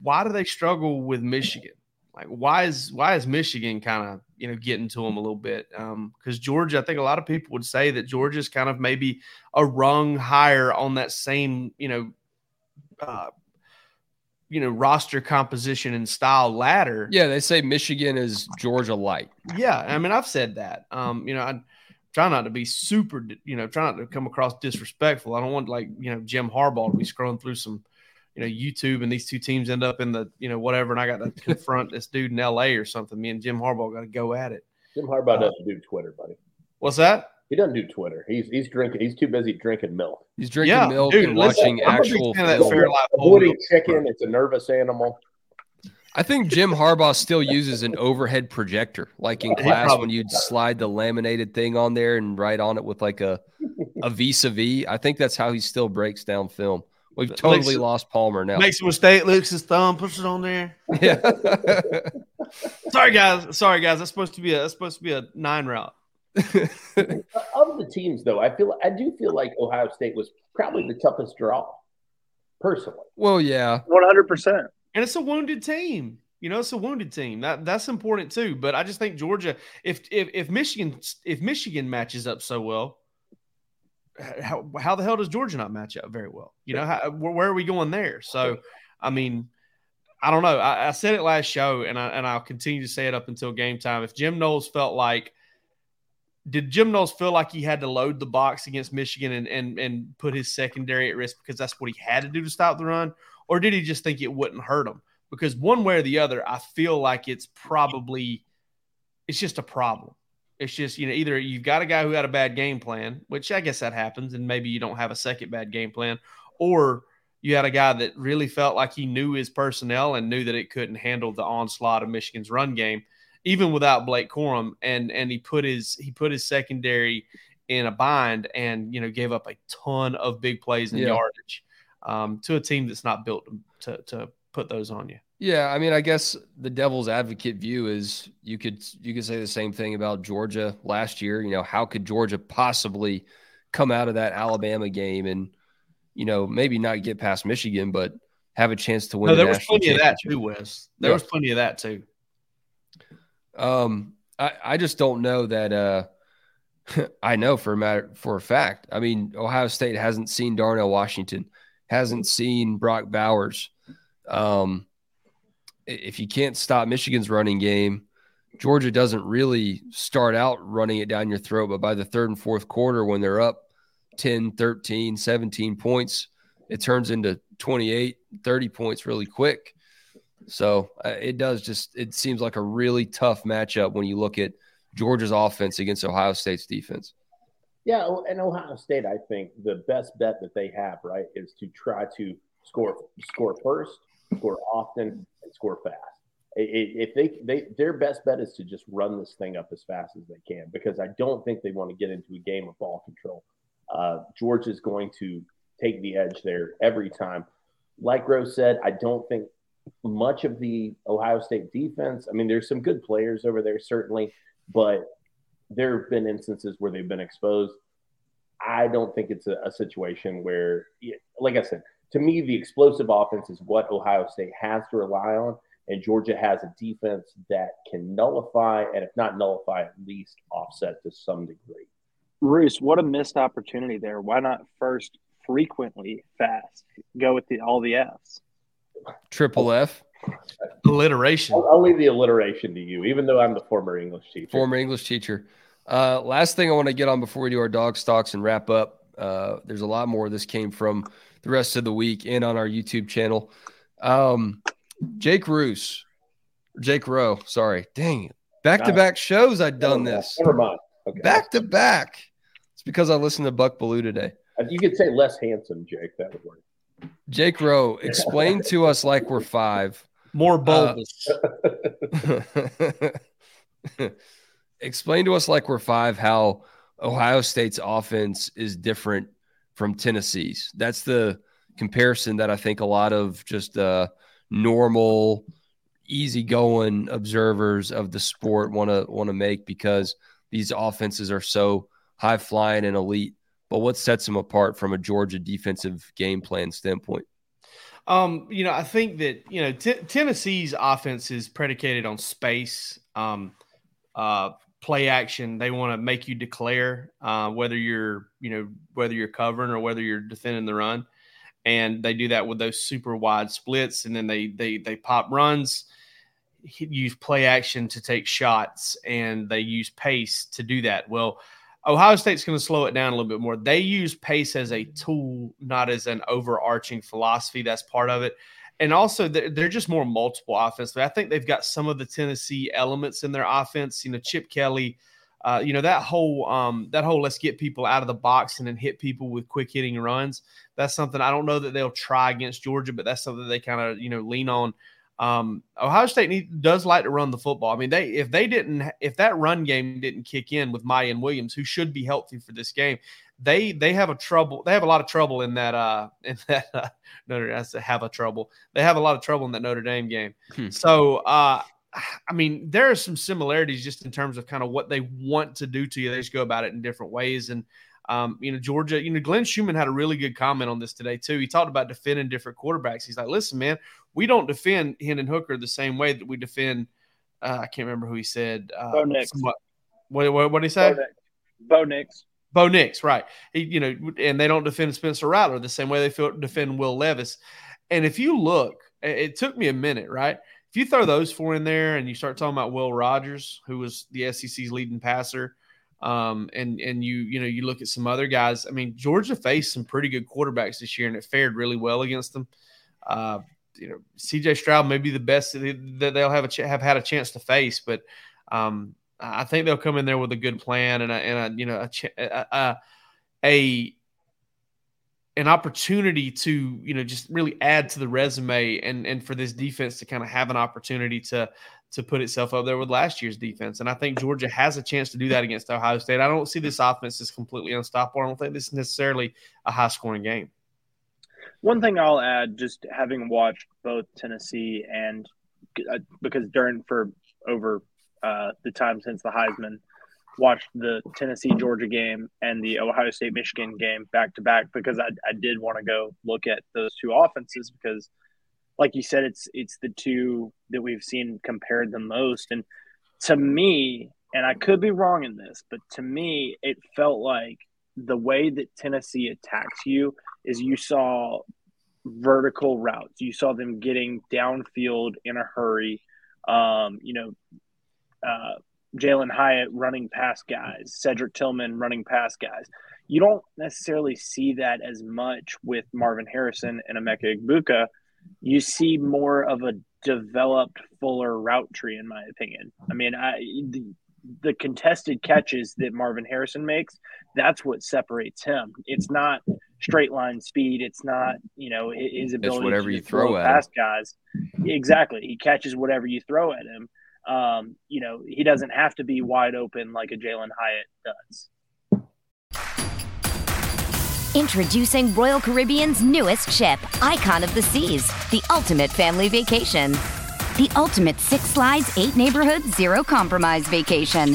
Why do they struggle with Michigan? Like why is why is Michigan kind of you know getting to them a little bit? Because um, Georgia, I think a lot of people would say that Georgia's kind of maybe a rung higher on that same you know. Uh, you know, roster composition and style ladder. Yeah, they say Michigan is Georgia light. Yeah, I mean, I've said that. Um, you know, I try not to be super, you know, try not to come across disrespectful. I don't want like you know Jim Harbaugh to be scrolling through some you know YouTube and these two teams end up in the you know whatever, and I got to confront this dude in L.A. or something. Me and Jim Harbaugh got to go at it. Jim Harbaugh uh, doesn't do Twitter, buddy. What's that? He doesn't do Twitter. He's he's drinking. He's too busy drinking milk. He's drinking yeah, milk dude, and watching listen, actual. Avoiding chicken. It's a nervous animal. I think Jim Harbaugh still uses an overhead projector, like in class when you'd slide the laminated thing on there and write on it with like a a vis a vis. I think that's how he still breaks down film. We've totally lost Palmer now. Makes a mistake, licks his thumb, puts it on there. Yeah. [laughs] Sorry, guys. Sorry, guys. That's supposed to be a that's supposed to be a nine route. [laughs] Uh, of the teams, though, I feel I do feel like Ohio State was probably the toughest draw, personally. Well, yeah, one hundred percent. and it's a wounded team. You know, it's a wounded team. That that's important too. But I just think Georgia, if if if Michigan if Michigan matches up so well, how how the hell does Georgia not match up very well? You know, how, where are we going there? So, I mean, I don't know. I, I said it last show, and I and I'll continue to say it up until game time. If Jim Knowles felt like did Jim Knowles feel like he had to load the box against Michigan and, and and put his secondary at risk because that's what he had to do to stop the run, or did he just think it wouldn't hurt him? Because one way or the other, I feel like it's probably it's just a problem. It's just you know either you've got a guy who had a bad game plan, which I guess that happens, and maybe you don't have a second bad game plan, or you had a guy that really felt like he knew his personnel and knew that it couldn't handle the onslaught of Michigan's run game even without Blake Corum, and and he put his he put his secondary in a bind, and you know gave up a ton of big plays and yeah. yardage um, to a team that's not built to to put those on you. Yeah, I mean, I guess the devil's advocate view is you could you could say the same thing about Georgia last year. You know, how could Georgia possibly come out of that Alabama game and you know maybe not get past Michigan, but have a chance to win? No, there was plenty of that too, Wes. There yeah. was plenty of that too. Um, I, I just don't know that. Uh, [laughs] I know for a matter for a fact. I mean, Ohio State hasn't seen Darnell Washington, hasn't seen Brock Bowers. Um, if you can't stop Michigan's running game, Georgia doesn't really start out running it down your throat, but by the third and fourth quarter, when they're up 10, 13, 17 points, it turns into 28, 30 points really quick. So uh, it does just it seems like a really tough matchup when you look at Georgia's offense against Ohio State's defense. Yeah, and Ohio State, I think the best bet that they have, right, is to try to score score first, score often, and score fast. If they, they their best bet is to just run this thing up as fast as they can, because I don't think they want to get into a game of ball control. Uh, is going to take the edge there every time. Like Rose said, I don't think much of the Ohio State defense. I mean, there's some good players over there, certainly, but there have been instances where they've been exposed. I don't think it's a, a situation where, like I said, to me, the explosive offense is what Ohio State has to rely on. And Georgia has a defense that can nullify, and if not nullify, at least offset to some degree. Roos, what a missed opportunity there. Why not first frequently fast? Go with the, all the F's. Triple F. Alliteration. I'll, I'll, leave the alliteration to you, even though I'm the former English teacher. Former English teacher. Uh, last thing I want to get on before we do our dog stocks and wrap up. Uh, there's a lot more. This came from the rest of the week and on our YouTube channel. Um, Jake Roos, Jake Rowe. Sorry, dang it. Back to back shows. I'd done this. Never mind. Okay. Back to back. It's because I listened to Buck Belue today. You could say less handsome, Jake. That would work. Jake Rowe, [laughs] explain to us like we're five. More bulbous. Uh, [laughs] explain to us like we're five how Ohio State's offense is different from Tennessee's. That's the comparison that I think a lot of just uh, normal, easygoing observers of the sport want to want to make because these offenses are so high flying and elite but what sets them apart from a Georgia defensive game plan standpoint? Um, you know, I think that you know t- Tennessee's offense is predicated on space, um, uh, play action. They want to make you declare uh, whether you're you know whether you're covering or whether you're defending the run, and they do that with those super wide splits, and then they they they pop runs, use play action to take shots, and they use pace to do that. Well Ohio State's going to slow it down a little bit more. They use pace as a tool, not as an overarching philosophy. That's part of it. And also, they're just more multiple offensively. I think they've got some of the Tennessee elements in their offense. You know, Chip Kelly, uh, you know that whole um, that whole let's get people out of the box and then hit people with quick hitting runs. That's something I don't know that they'll try against Georgia, but that's something they kind of you know lean on um, Ohio State need, does like to run the football. I mean, they if they didn't if that run game didn't kick in with Miyan Williams, who should be healthy for this game, they they have a trouble. They have a lot of trouble in that uh [laughs] in that uh, Notre Dame. to have a trouble. They have a lot of trouble in that Notre Dame game. Hmm. So uh, I mean, there are some similarities just in terms of kind of what they want to do to you. They just go about it in different ways, and Um, you know, Georgia, you know, Glenn Schumann had a really good comment on this today, too. He talked about defending different quarterbacks. He's like, listen, man, we don't defend Hendon Hooker the same way that we defend, uh, I can't remember who he said. Uh, Bo Nix. What, what, what, what did he say? Bo Nix. Bo Nix. Bo Nix, right? He, you know, and they don't defend Spencer Rattler the same way they feel, defend Will Levis. And if you look, it, it took me a minute, right? If you throw those four in there and you start talking about Will Rogers, who was the SEC's leading passer, um, and and you you know you look at some other guys. I mean, Georgia faced some pretty good quarterbacks this year, and it fared really well against them. Uh, you know, C.J. Stroud may be the best that they'll have a ch- have had a chance to face, but um, I think they'll come in there with a good plan and a, and a you know a, a, a an opportunity to you know just really add to the resume and and for this defense to kind of have an opportunity to to put itself up there with last year's defense. And I think Georgia has a chance to do that against Ohio State. I don't see this offense as completely unstoppable. I don't think this is necessarily a high scoring game. One thing I'll add, just having watched both Tennessee and uh, because during for over uh, the time since the Heisman, watched the Tennessee Georgia game and the Ohio State Michigan game back to back because I, I did want to go look at those two offenses because like you said, it's it's the two that we've seen compared the most. And to me, and I could be wrong in this, but to me, it felt like the way that Tennessee attacks you is you saw vertical routes. You saw them getting downfield in a hurry. Um, you know, uh, Jalin Hyatt running past guys, Cedric Tillman running past guys. You don't necessarily see that as much with Marvin Harrison and Emeka Egbuka you see more of a developed, fuller route tree, in my opinion. I mean, I the, the contested catches that Marvin Harrison makes, that's what separates him. It's not straight line speed. It's not, you know, his ability it's whatever to you throw at past him. guys. Exactly. He catches whatever you throw at him. Um, you know, he doesn't have to be wide open like a Jalin Hyatt does. Introducing Royal Caribbean's newest ship, Icon of the Seas, the ultimate family vacation. The ultimate six slides, eight neighborhoods, zero compromise vacation.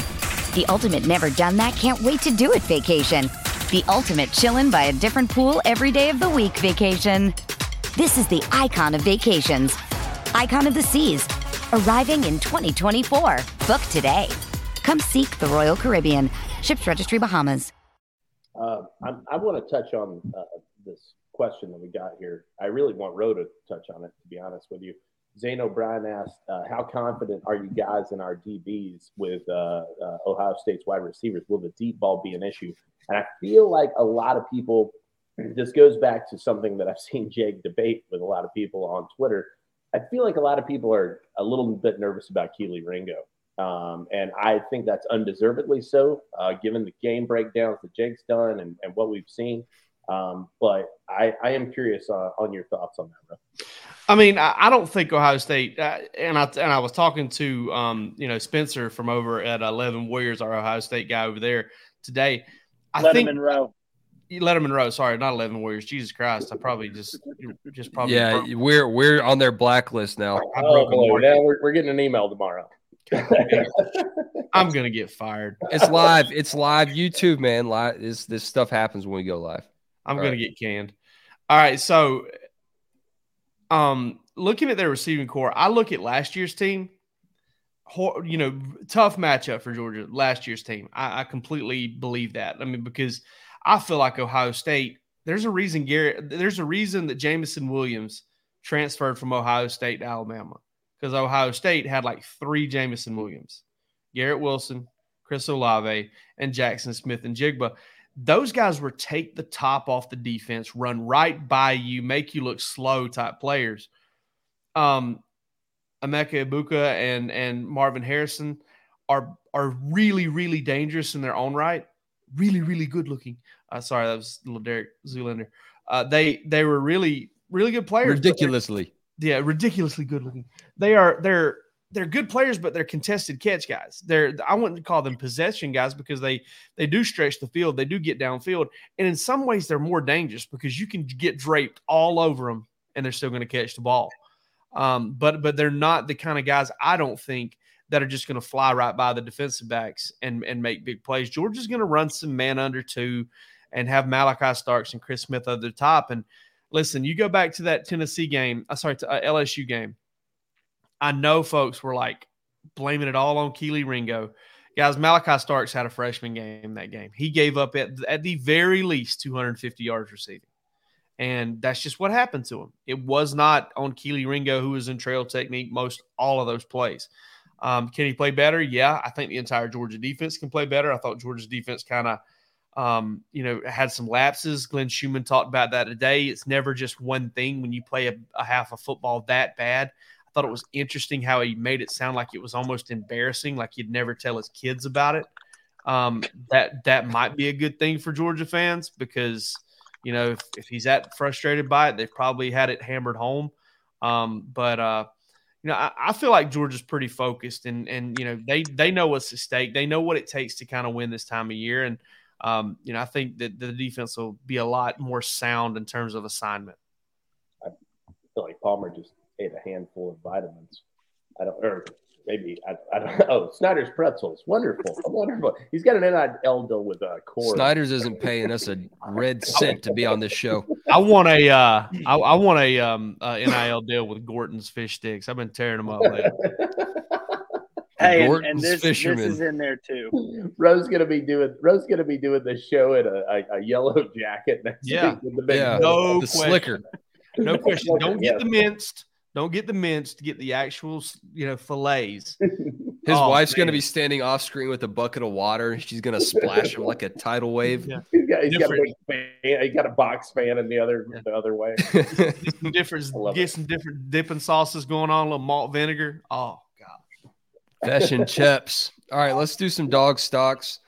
The ultimate never done that, can't wait to do it vacation. The ultimate chillin' by a different pool every day of the week vacation. This is the icon of vacations. Icon of the Seas, arriving in 2024. Book today. Come seek the Royal Caribbean. Ships Registry Bahamas. Uh, I, want to touch on uh, this question that we got here. I really want Rowe to touch on it, to be honest with you. Zane O'Brien asked, uh, How confident are you guys in our DBs with uh, uh, Ohio State's wide receivers? Will the deep ball be an issue? And I feel like a lot of people, this goes back to something that I've seen Jake debate with a lot of people on Twitter. I feel like a lot of people are a little bit nervous about Kelee Ringo. Um, and I think that's undeservedly so, uh, given the game breakdowns that Jake's done and, and what we've seen. Um, but I, I, am curious uh, on your thoughts on that. Bro. I mean, I, I, don't think Ohio State, uh, and I and I was talking to um, you know Spencer from over at Eleven Warriors, our Ohio State guy over there today. I Let think Monroe. Letterman Row. Sorry, not Eleven Warriors. Jesus Christ! I probably just just probably yeah. Broke. We're we're on their blacklist now. Oh, boy, now we're, we're getting an email tomorrow. [laughs] I'm gonna get fired. It's live. It's live. YouTube, man. Live. This this stuff happens when we go live. I'm All gonna right. get canned. All right. So, um, looking at their receiving corps, I look at last year's team. You know, tough matchup for Georgia. Last year's team. I, I completely believe that. I mean, because I feel like Ohio State. There's a reason Garrett. There's a reason that Jameson Williams transferred from Ohio State to Alabama because Ohio State had like three Jameson Williams, Garrett Wilson, Chris Olave, and Jackson Smith-Njigba. Those guys were take the top off the defense, run right by you, make you look slow type players. Um, Emeka Egbuka and and Marvin Harrison are are really really dangerous in their own right. Really really good looking. Uh, sorry, that was little Derek Zoolander. Uh, they they were really really good players. Ridiculously yeah, ridiculously good looking. They are they're they're good players, but they're contested catch guys. They're I wouldn't call them possession guys because they they do stretch the field, they do get downfield, and in some ways they're more dangerous because you can get draped all over them and they're still going to catch the ball. Um, but but they're not the kind of guys I don't think that are just going to fly right by the defensive backs and and make big plays. Georgia's going to run some man under two. and have Malaki Starks and Chris Smith at the top. And listen, you go back to that Tennessee game, uh, sorry, to uh, LSU game. I know folks were like blaming it all on Kelee Ringo. Guys, Malaki Starks had a freshman game that game. He gave up at, at the very least 250 yards receiving. And that's just what happened to him. It was not on Kelee Ringo, who was in trail technique most all of those plays. Um, can he play better? Yeah, I think the entire Georgia defense can play better. I thought Georgia's defense kind of, um, you know, had some lapses. Glenn Schumann talked about that today. It's never just one thing when you play a, a half of football that bad. I thought it was interesting how he made it sound like it was almost embarrassing, like he'd never tell his kids about it. Um, that that might be a good thing for Georgia fans because you know if, if he's that frustrated by it, they've probably had it hammered home. Um, but uh, you know, I, I, feel like Georgia's pretty focused, and and you know they they know what's at stake. They know what it takes to kind of win this time of year, and um, you know I think that the defense will be a lot more sound in terms of assignment. I feel like Palmer just ate a handful of vitamins. I don't, or maybe I, I don't know. [laughs] Oh, Snyder's pretzels, wonderful, wonderful. He's got an NIL deal with a uh, core. Snyder's isn't paying us a red [laughs] cent to be on this show. I want a, uh, I, I want a um, uh, NIL deal with Gorton's fish sticks. I've been tearing them up lately. [laughs] Hey, and, and this, this, is in there too. Rose gonna be doing Rose gonna be doing the show in a, a, a yellow jacket next yeah. week with the big yeah. no the slicker. No question. Don't get the minced. Don't get the minced. Get the actual, you know, fillets. [laughs] His oh, wife's going to be standing off screen with a bucket of water, and she's going to splash him like a tidal [laughs] wave. Yeah. [laughs] He's got, he's got a fan. He got a box fan in the other yeah. the other way. get some different, get some different dipping sauces going on. A little malt vinegar. Oh god. Fashion chips. All right, let's do some dog stocks.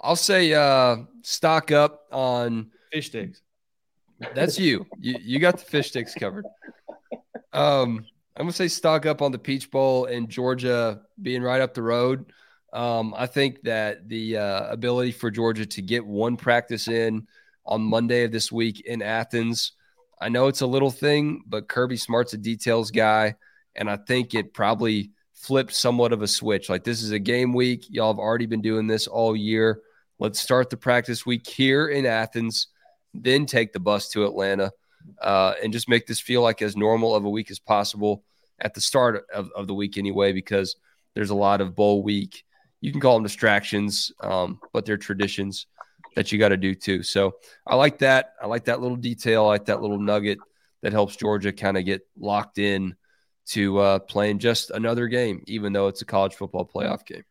I'll say uh stock up on fish sticks. That's you. You you got the fish sticks covered. Um, I'm gonna say stock up on the Peach Bowl and Georgia being right up the road. Um, I think that the uh, ability for Georgia to get one practice in on Monday of this week in Athens. I know it's a little thing, but Kirby Smart's a details guy, and I think it probably flipped somewhat of a switch. Like this is a game week. Y'all have already been doing this all year. Let's start the practice week here in Athens, then take the bus to Atlanta uh, and just make this feel like as normal of a week as possible at the start of, of the week anyway, because there's a lot of bowl week. You can call them distractions, um, but they're traditions that you got to do too. So I like that. I like that little detail. I like that little nugget that helps Georgia kind of get locked in to uh, playing just another game, even though it's a college football playoff game.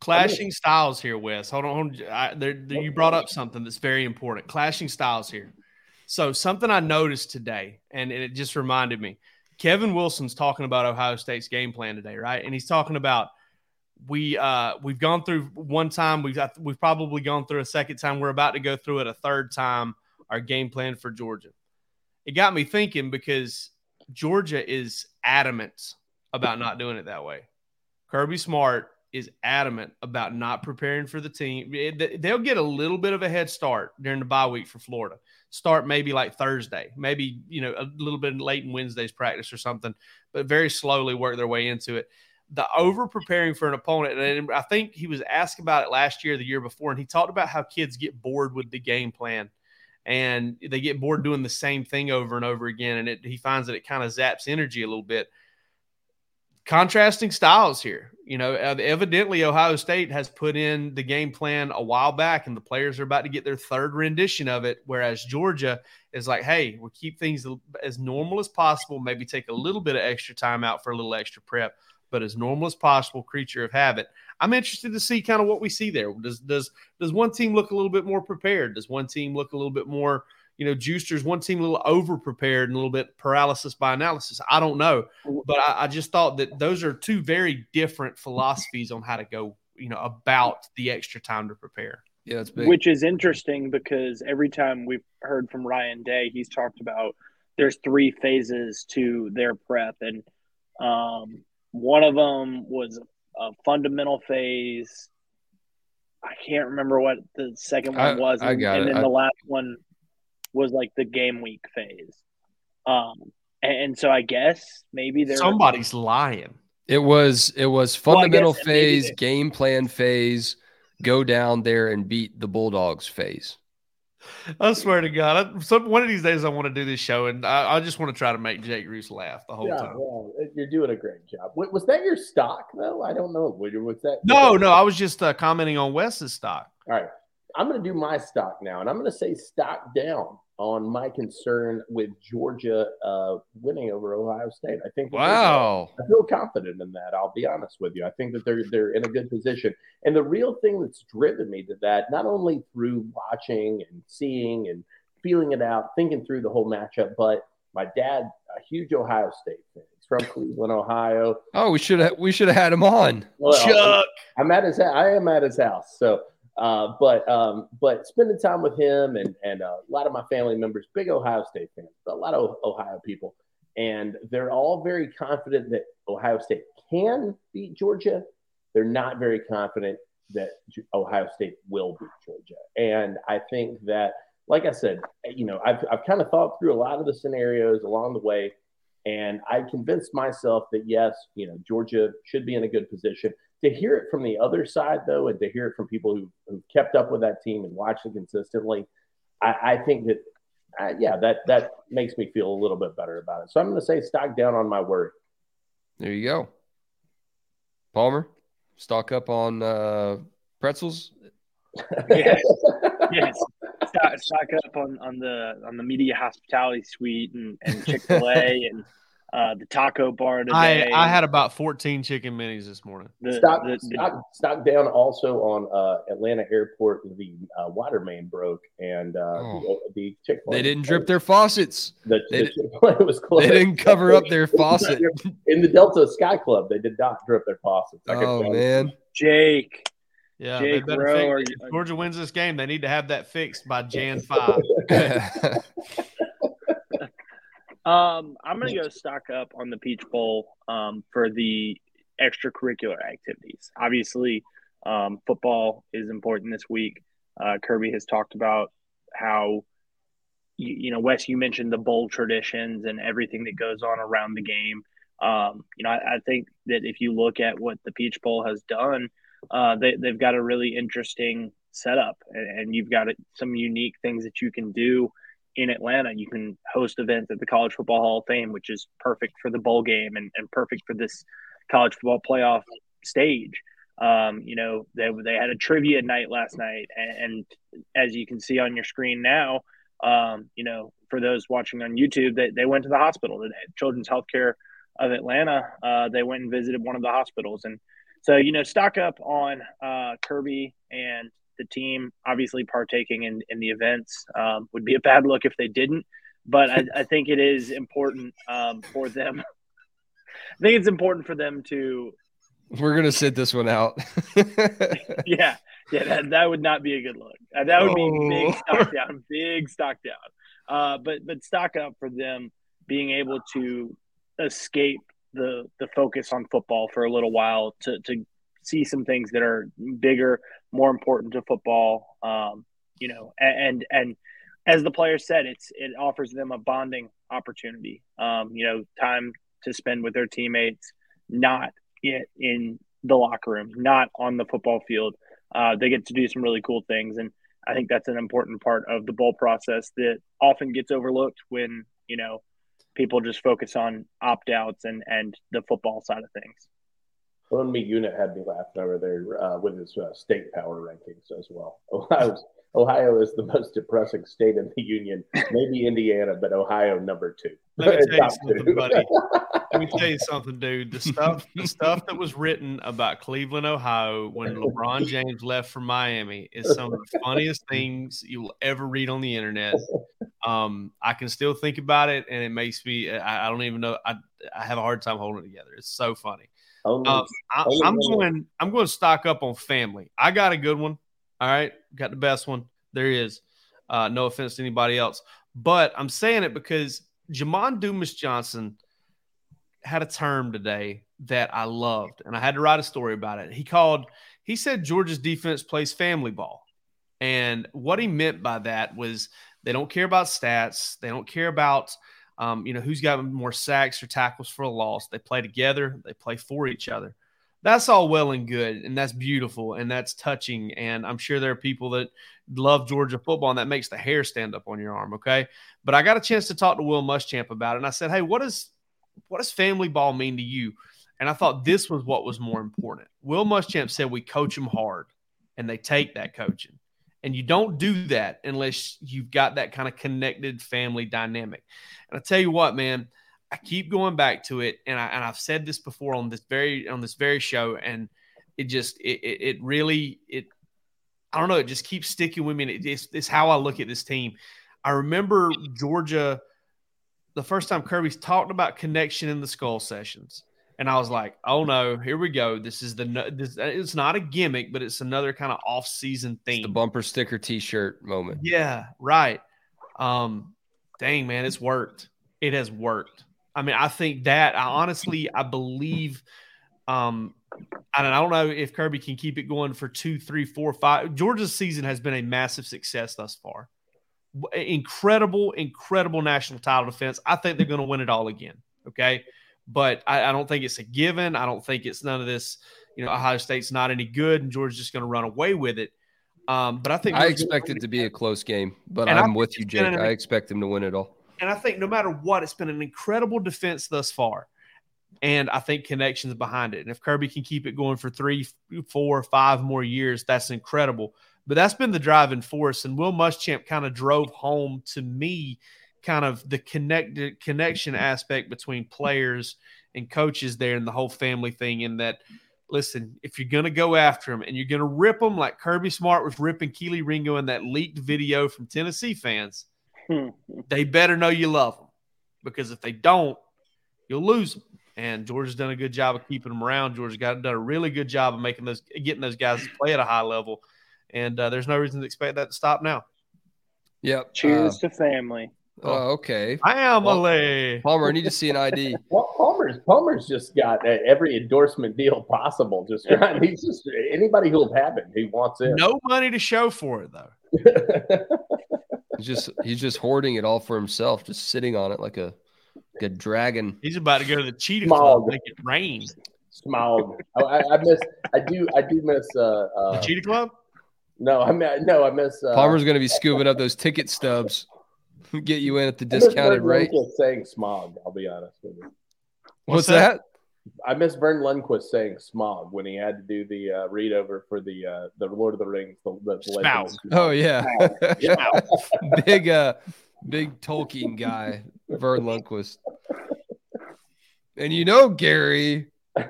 Clashing styles here, Wes. Hold on. Hold on. I, you brought up something that's very important. Clashing styles here. So something I noticed today, and it just reminded me. Kevin Wilson's talking about Ohio State's game plan today, right? And he's talking about we uh, we've gone through one time. We've got, we've probably gone through a second time. We're about to go through it a third time. Our game plan for Georgia. It got me thinking because Georgia is adamant about not doing it that way. Kirby Smart is adamant about not preparing for the team. They'll get a little bit of a head start during the bye week for Florida start maybe like Thursday, maybe, you know, a little bit late in Wednesday's practice or something, but very slowly work their way into it. The over preparing for an opponent, and I think he was asked about it last year, the year before, and he talked about how kids get bored with the game plan and they get bored doing the same thing over and over again. And it, he finds that it kind of zaps energy a little bit contrasting styles here. You know, uh, evidently Ohio State has put in the game plan a while back, and the players are about to get their third rendition of it. Whereas Georgia is like, hey, we'll keep things as normal as possible, maybe take a little bit of extra time out for a little extra prep, but as normal as possible, creature of habit. I'm interested to see kind of what we see there. Does does does one team look a little bit more prepared? Does one team look a little bit more you know, Juicer's one team a little over prepared and a little bit paralysis by analysis. I don't know, but I, I, just thought that those are two very different philosophies on how to go, you know, about the extra time to prepare. Yeah, it's big. Which is interesting because every time we've heard from Ryan Day, he's talked about there's three phases to their prep, and um, one of them was a fundamental phase. I can't remember what the second one I, was, and, I got and it. then I, the last one was like the game week phase. Um, and, and so I guess maybe there somebody's lying. It was it was fundamental well, phase, game plan phase, go down there and beat the Bulldogs phase. I swear to God, I, some, one of these days I want to do this show, and I, I just want to try to make Jake Roos laugh the whole yeah, time. well, you're doing a great job. Wa- Was that your stock though? I don't know. Was was that? No, no, I was just uh, commenting on Wes's stock. All right. I'm going to do my stock now, and I'm going to say stock down on my concern with Georgia uh, winning over Ohio State. I think. Wow. I feel confident in that. I'll be honest with you. I think that they're they're in a good position. And the real thing that's driven me to that, not only through watching and seeing and feeling it out, thinking through the whole matchup, but my dad, a huge Ohio State fan. He's from Cleveland, Ohio. Oh, we should have we should have had him on. Well, Chuck. I'm at his. I am at his house. So, uh, but um, but spending time with him and and uh, a lot of my family members, big Ohio State fans, a lot of Ohio people, and they're all very confident that Ohio State can beat Georgia. They're not very confident that Ohio State will beat Georgia, and I think that, like I said, you know, I've I've kind of thought through a lot of the scenarios along the way. And I convinced myself that yes, you know, Georgia should be in a good position to hear it from the other side, though, and to hear it from people who, who've kept up with that team and watched it consistently, I, I think that, uh, yeah, that that makes me feel a little bit better about it. So I'm going to say stock down on my worry. There you go. Palmer, stock up on uh, pretzels. [laughs] yes, yes. Stock, stock up on, on the on the media hospitality suite and, and Chick Fil A and uh, the taco bar I, today. I had about 14 chicken minis this morning. the, stock, the- the- stock, stock down also on uh, Atlanta Airport. The uh, water main broke, and uh, Oh. the, the Chick They didn't drip their faucets. The, they the Chick-fil-A was closed. They didn't cover up their faucet. [laughs] in the Delta Sky Club. They did not drip their faucets. I Oh tell you. man. Jake. Yeah, Jake they better Rowe, are- Georgia wins this game. They need to have that fixed by Jan 5. [laughs] [laughs] Um, I'm gonna go stock up on the Peach Bowl um, for the extracurricular activities. Obviously, um, football is important this week. Uh, Kirby has talked about how you, you know Wes. You mentioned the bowl traditions and everything that goes on around the game. Um, you know, I, I think that if you look at what the Peach Bowl has done, uh, they, they've got a really interesting setup, and, and you've got some unique things that you can do in Atlanta. You can host events at the College Football Hall of Fame, which is perfect for the bowl game and, and perfect for this college football playoff stage. Um, you know, they, they had a trivia night last night, and, and as you can see on your screen now, um, you know, for those watching on YouTube, they, they went to the hospital today. Children's Healthcare of Atlanta, uh, they went and visited one of the hospitals. And so, you know, stock up on uh, Kirby and the team obviously partaking in, in the events um, would be a bad look if they didn't. But I, I think it is important um, for them. I think it's important for them to, We're gonna sit this one out. [laughs] [laughs] yeah, yeah, that, that would not be a good look. Uh, that would be big Oh. stock down, big stock down. Uh, but but stock up for them being able to escape the the focus on football for a little while to to see some things that are bigger, more important to football. Um, you know, and and as the player said, it's it offers them a bonding opportunity. Um, you know, time to spend with their teammates, not in, in the locker room, not on the football field. Uh, they get to do some really cool things, and I think that's an important part of the bowl process that often gets overlooked when you know people just focus on opt outs and and the football side of things. One me unit had me laughing over there uh, with his uh, state power rankings as well. [laughs] Ohio's, Ohio is the most depressing state in the union. Maybe Indiana, but Ohio number two. [laughs] Let me tell you something, two. buddy. [laughs] Let me tell you something, dude. The stuff, the stuff that was written about Cleveland, Ohio, when LeBron James left for Miami, is some of the funniest things you'll ever read on the internet. Um, I can still think about it, and it makes me. I, I don't even know. I, I have a hard time holding it together. It's so funny. Uh, I, I'm going. I'm going to stock up on family. I got a good one. All right, got the best one. there is. Uh, no offense to anybody else, but I'm saying it because Jamon Dumas Johnson had a term today that I loved, and I had to write a story about it. He called. He said Georgia's defense plays family ball, and what he meant by that was they don't care about stats. They don't care about um, you know who's got more sacks or tackles for a loss. They play together. They play for each other. that's all well and good, and that's beautiful, and that's touching, and I'm sure there are people that love Georgia football, and that makes the hair stand up on your arm. Okay, but I got a chance to talk to Will Muschamp about it, and I said, "Hey, what does what does family ball mean to you?" And I thought this was what was more important. Will Muschamp said we coach them hard, and they take that coaching. And you don't do that unless you've got that kind of connected family dynamic. And I tell you what, man, I keep going back to it, and I and I've said this before on this very on this very show, and it just it it, it really it I don't know it just keeps sticking with me. And it, it's, it's how I look at this team. I remember Georgia the first time Kirby's talked about connection in the skull sessions. And I was like, "Oh no, here we go. This is the this. It's not a gimmick, but it's another kind of off-season thing. It's the bumper sticker T-shirt moment. Yeah, right. Um, dang man, it's worked. It has worked. I mean, I think that I honestly, I believe. Um, I don't, I don't know if Kirby can keep it going for two, three, four, five. Georgia's season has been a massive success thus far. Incredible, incredible national title defense. I think they're going to win it all again. Okay but I, I, don't think it's a given. I don't think it's none of this. You know, Ohio State's not any good, and Georgia's just going to run away with it. Um, but I think I expect it to be a close game, but I'm with you, Jake. An, I expect them to win it all. And I think no matter what, it's been an incredible defense thus far. And I think connections behind it. And if Kirby can keep it going for three, four, five more years, that's incredible. But that's been the driving force. And Will Muschamp kind of drove home to me kind of the connected connection aspect between players and coaches there and the whole family thing in that listen if you're going to go after them and you're going to rip them like kirby smart was ripping kelee ringo in that leaked video from tennessee fans [laughs] they better know you love them because if they don't you'll lose them and georgia's done a good job of keeping them around. Georgia's got done a really good job of making those getting those guys to play at a high level. And uh, there's no reason to expect that to stop now. Yep cheers uh, to family Oh, okay. I am well, a Palmer. I need to see an ID. [laughs] well, Palmer's Palmer's just got every endorsement deal possible. Just trying. [laughs] He's just anybody who'll have it. He wants it. No money to show for it though. [laughs] he's just he's just hoarding it all for himself, just sitting on it like a like a dragon. He's about to go to the cheetah Smog. club, make it rain. Smog. I, I, miss. I do. I do miss. Uh, uh, the cheetah club. No, I mean, no, I miss. Uh, Palmer's going to be scooping up those ticket stubs [laughs] get you in at the discounted rate. saying smog. I'll be honest with you. What's, What's that? I miss Verne Lundquist saying smog when he had to do the uh, read over for the uh, the Lord of the Rings. The, the Oh yeah, yeah. [laughs] big uh, big Tolkien guy, Verne Lundquist. And you know, Gary, [laughs]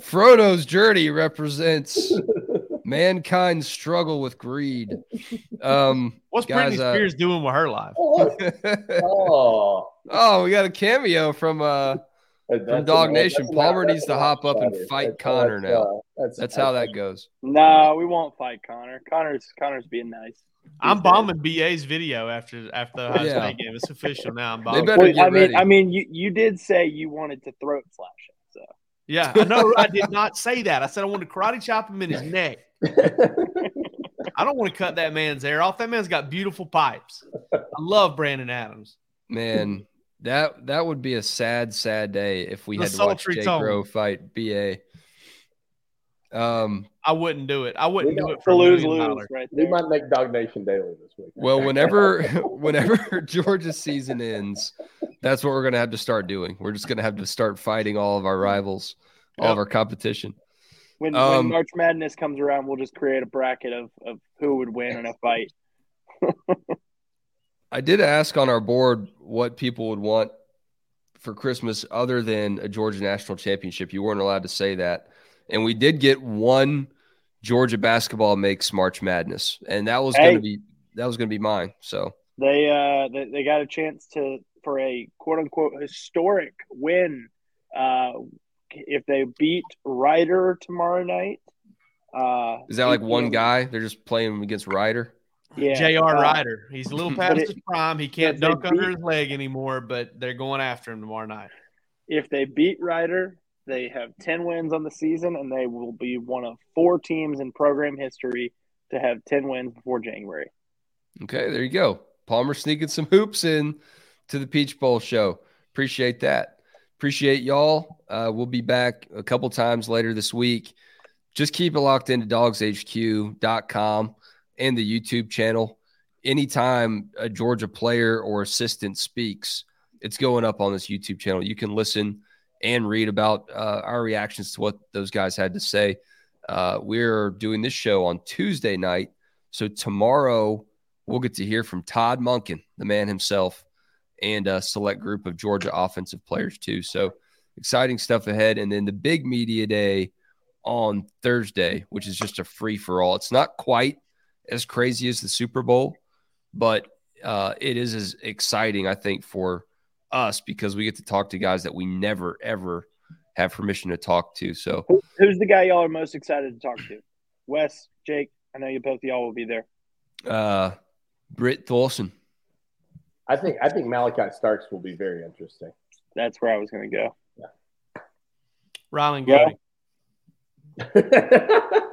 Frodo's journey represents mankind's struggle with greed. Um, [laughs] What's guys, Britney uh, Spears uh, doing with her life? [laughs] oh, oh, we got a cameo from uh from DawgNation. Palmer needs to hop up and fight Connor now. Uh, that's, that's how that goes. No, we won't fight Connor. Connor's Connor's being nice. I'm bombing BA's video after after the Ohio yeah. State game. It's official now. I'm bombing. Well, I mean, ready. I mean, you you did say you wanted to throat slash him, so yeah. No, I did not say that. I said I wanted to karate chop him in his neck. [laughs] I don't want to cut that man's hair off. That man's got beautiful pipes. I love Brandon Adams. Man, that that would be a sad, sad day if we the had to watch Jake Rowe fight BA. Um, I wouldn't do it. I wouldn't do it for lose lose. Right we might make DawgNation daily this week. Well, whenever [laughs] [laughs] whenever Georgia's season ends, that's what we're gonna have to start doing. We're just gonna have to start fighting all of our rivals, all yep. of our competition. When, um, when March Madness comes around, we'll just create a bracket of, of who would win in a fight. [laughs] I did ask on our board what people would want for Christmas other than a Georgia national championship. You weren't allowed to say that. And we did get one Georgia basketball makes March Madness. And that was hey, going to be that was going to be mine. So they uh they, they got a chance to for a quote unquote historic win uh if they beat Rider tomorrow night. Uh, Is that like one guy? They're just playing against Rider. Yeah, J.R. Uh, Rider. He's a little [laughs] past it, his prime. He can't dunk beat, under his leg anymore, but they're going after him tomorrow night. If they beat Rider, they have ten wins on the season, and they will be one of four teams in program history to have ten wins before January. Okay, there you go. Palmer sneaking some hoops in to the Peach Bowl show. Appreciate that. Appreciate y'all. Uh, we'll be back a couple times later this week. Just keep it locked into dawgshq.com and the YouTube channel. Anytime a Georgia player or assistant speaks, it's going up on this YouTube channel. You can listen and read about uh, our reactions to what those guys had to say. Uh, we're doing this show on Tuesday night. So tomorrow we'll get to hear from Todd Monken, the man himself, and a select group of Georgia offensive players too. So exciting stuff ahead. And then the big media day on Thursday, which is just a free for all. It's not quite as crazy as the Super Bowl, but uh, it is as exciting, I think, for us because we get to talk to guys that we never ever have permission to talk to. So, who's the guy y'all are most excited to talk to? Wes, Jake. I know you both y'all will be there. Uh, Britt Thorson. I think I think Malaki Starks will be very interesting. That's where I was going to go. Yeah. Rylan Goody. [laughs]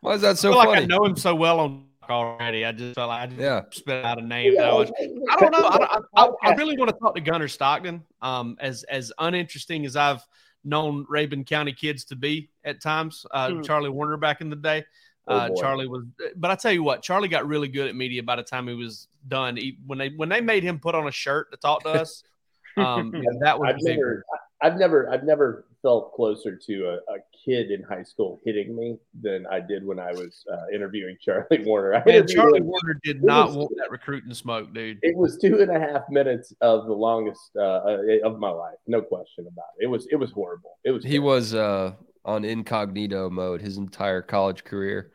Why is that so I feel funny? like I know him so well on already. I just felt like I just Yeah. spit out a name. that I, was, I don't know. I, I, I really want to talk to Gunner Stockton. Um, as as uninteresting as I've known Rabun County kids to be at times, uh, Hmm. Charlie Woerner back in the day. Oh, Uh, boy. Charlie was, but I tell you what, Charlie got really good at media by the time he was done. He, when they when they made him put on a shirt to talk to us, [laughs] um, that was I've never, I've never, I've never felt closer to a, a kid in high school hitting me than I did when I was uh, interviewing [laughs] Charlie Woerner. I Man, Charlie him- Woerner did not was- want that recruiting smoke, dude. It was two and a half minutes of the longest uh, uh, of my life, no question about it. It was, it was horrible. It was. He terrible. was uh, on incognito mode his entire college career.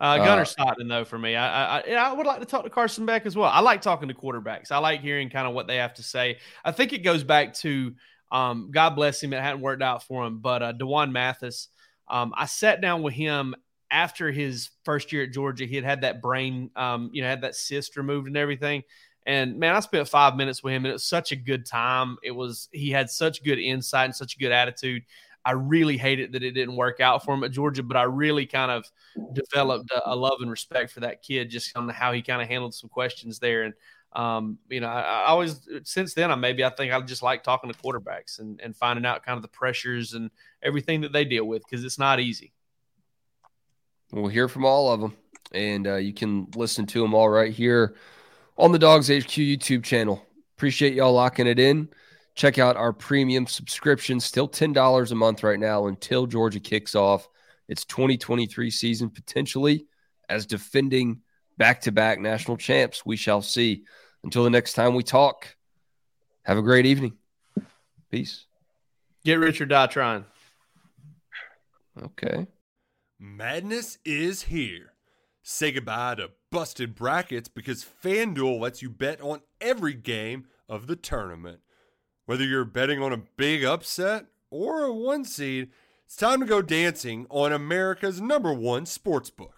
Uh, Gunner Uh, Stockton, though, for me, I, I I I would like to talk to Carson Beck as well. I like talking to quarterbacks. I like hearing kind of what they have to say. I think it goes back to um, God bless him, it hadn't worked out for him, but uh, D'Wan Mathis. Um, I sat down with him after his first year at Georgia. He had had that brain, um, you know, had that cyst removed and everything. And man, I spent five minutes with him, and it was such a good time. It was he had such good insight and such a good attitude. I really hated that it didn't work out for him at Georgia, but I really kind of developed a, a love and respect for that kid just on how he kind of handled some questions there. And um, you know, I, I always since then I maybe I think I just like talking to quarterbacks and, and finding out kind of the pressures and everything that they deal with because it's not easy. We'll hear from all of them, and uh, you can listen to them all right here on the Dawgs HQ YouTube channel. Appreciate y'all locking it in. Check out our premium subscription, still $10 a month right now until Georgia kicks off its 2023 season, potentially as defending back to back national champs. We shall see. Until the next time we talk, have a great evening. Peace. Get rich or die trying. Okay. Madness is here. Say goodbye to busted brackets because FanDuel lets you bet on every game of the tournament. Whether you're betting on a big upset or a one seed, it's time to go dancing on America's number one sportsbook.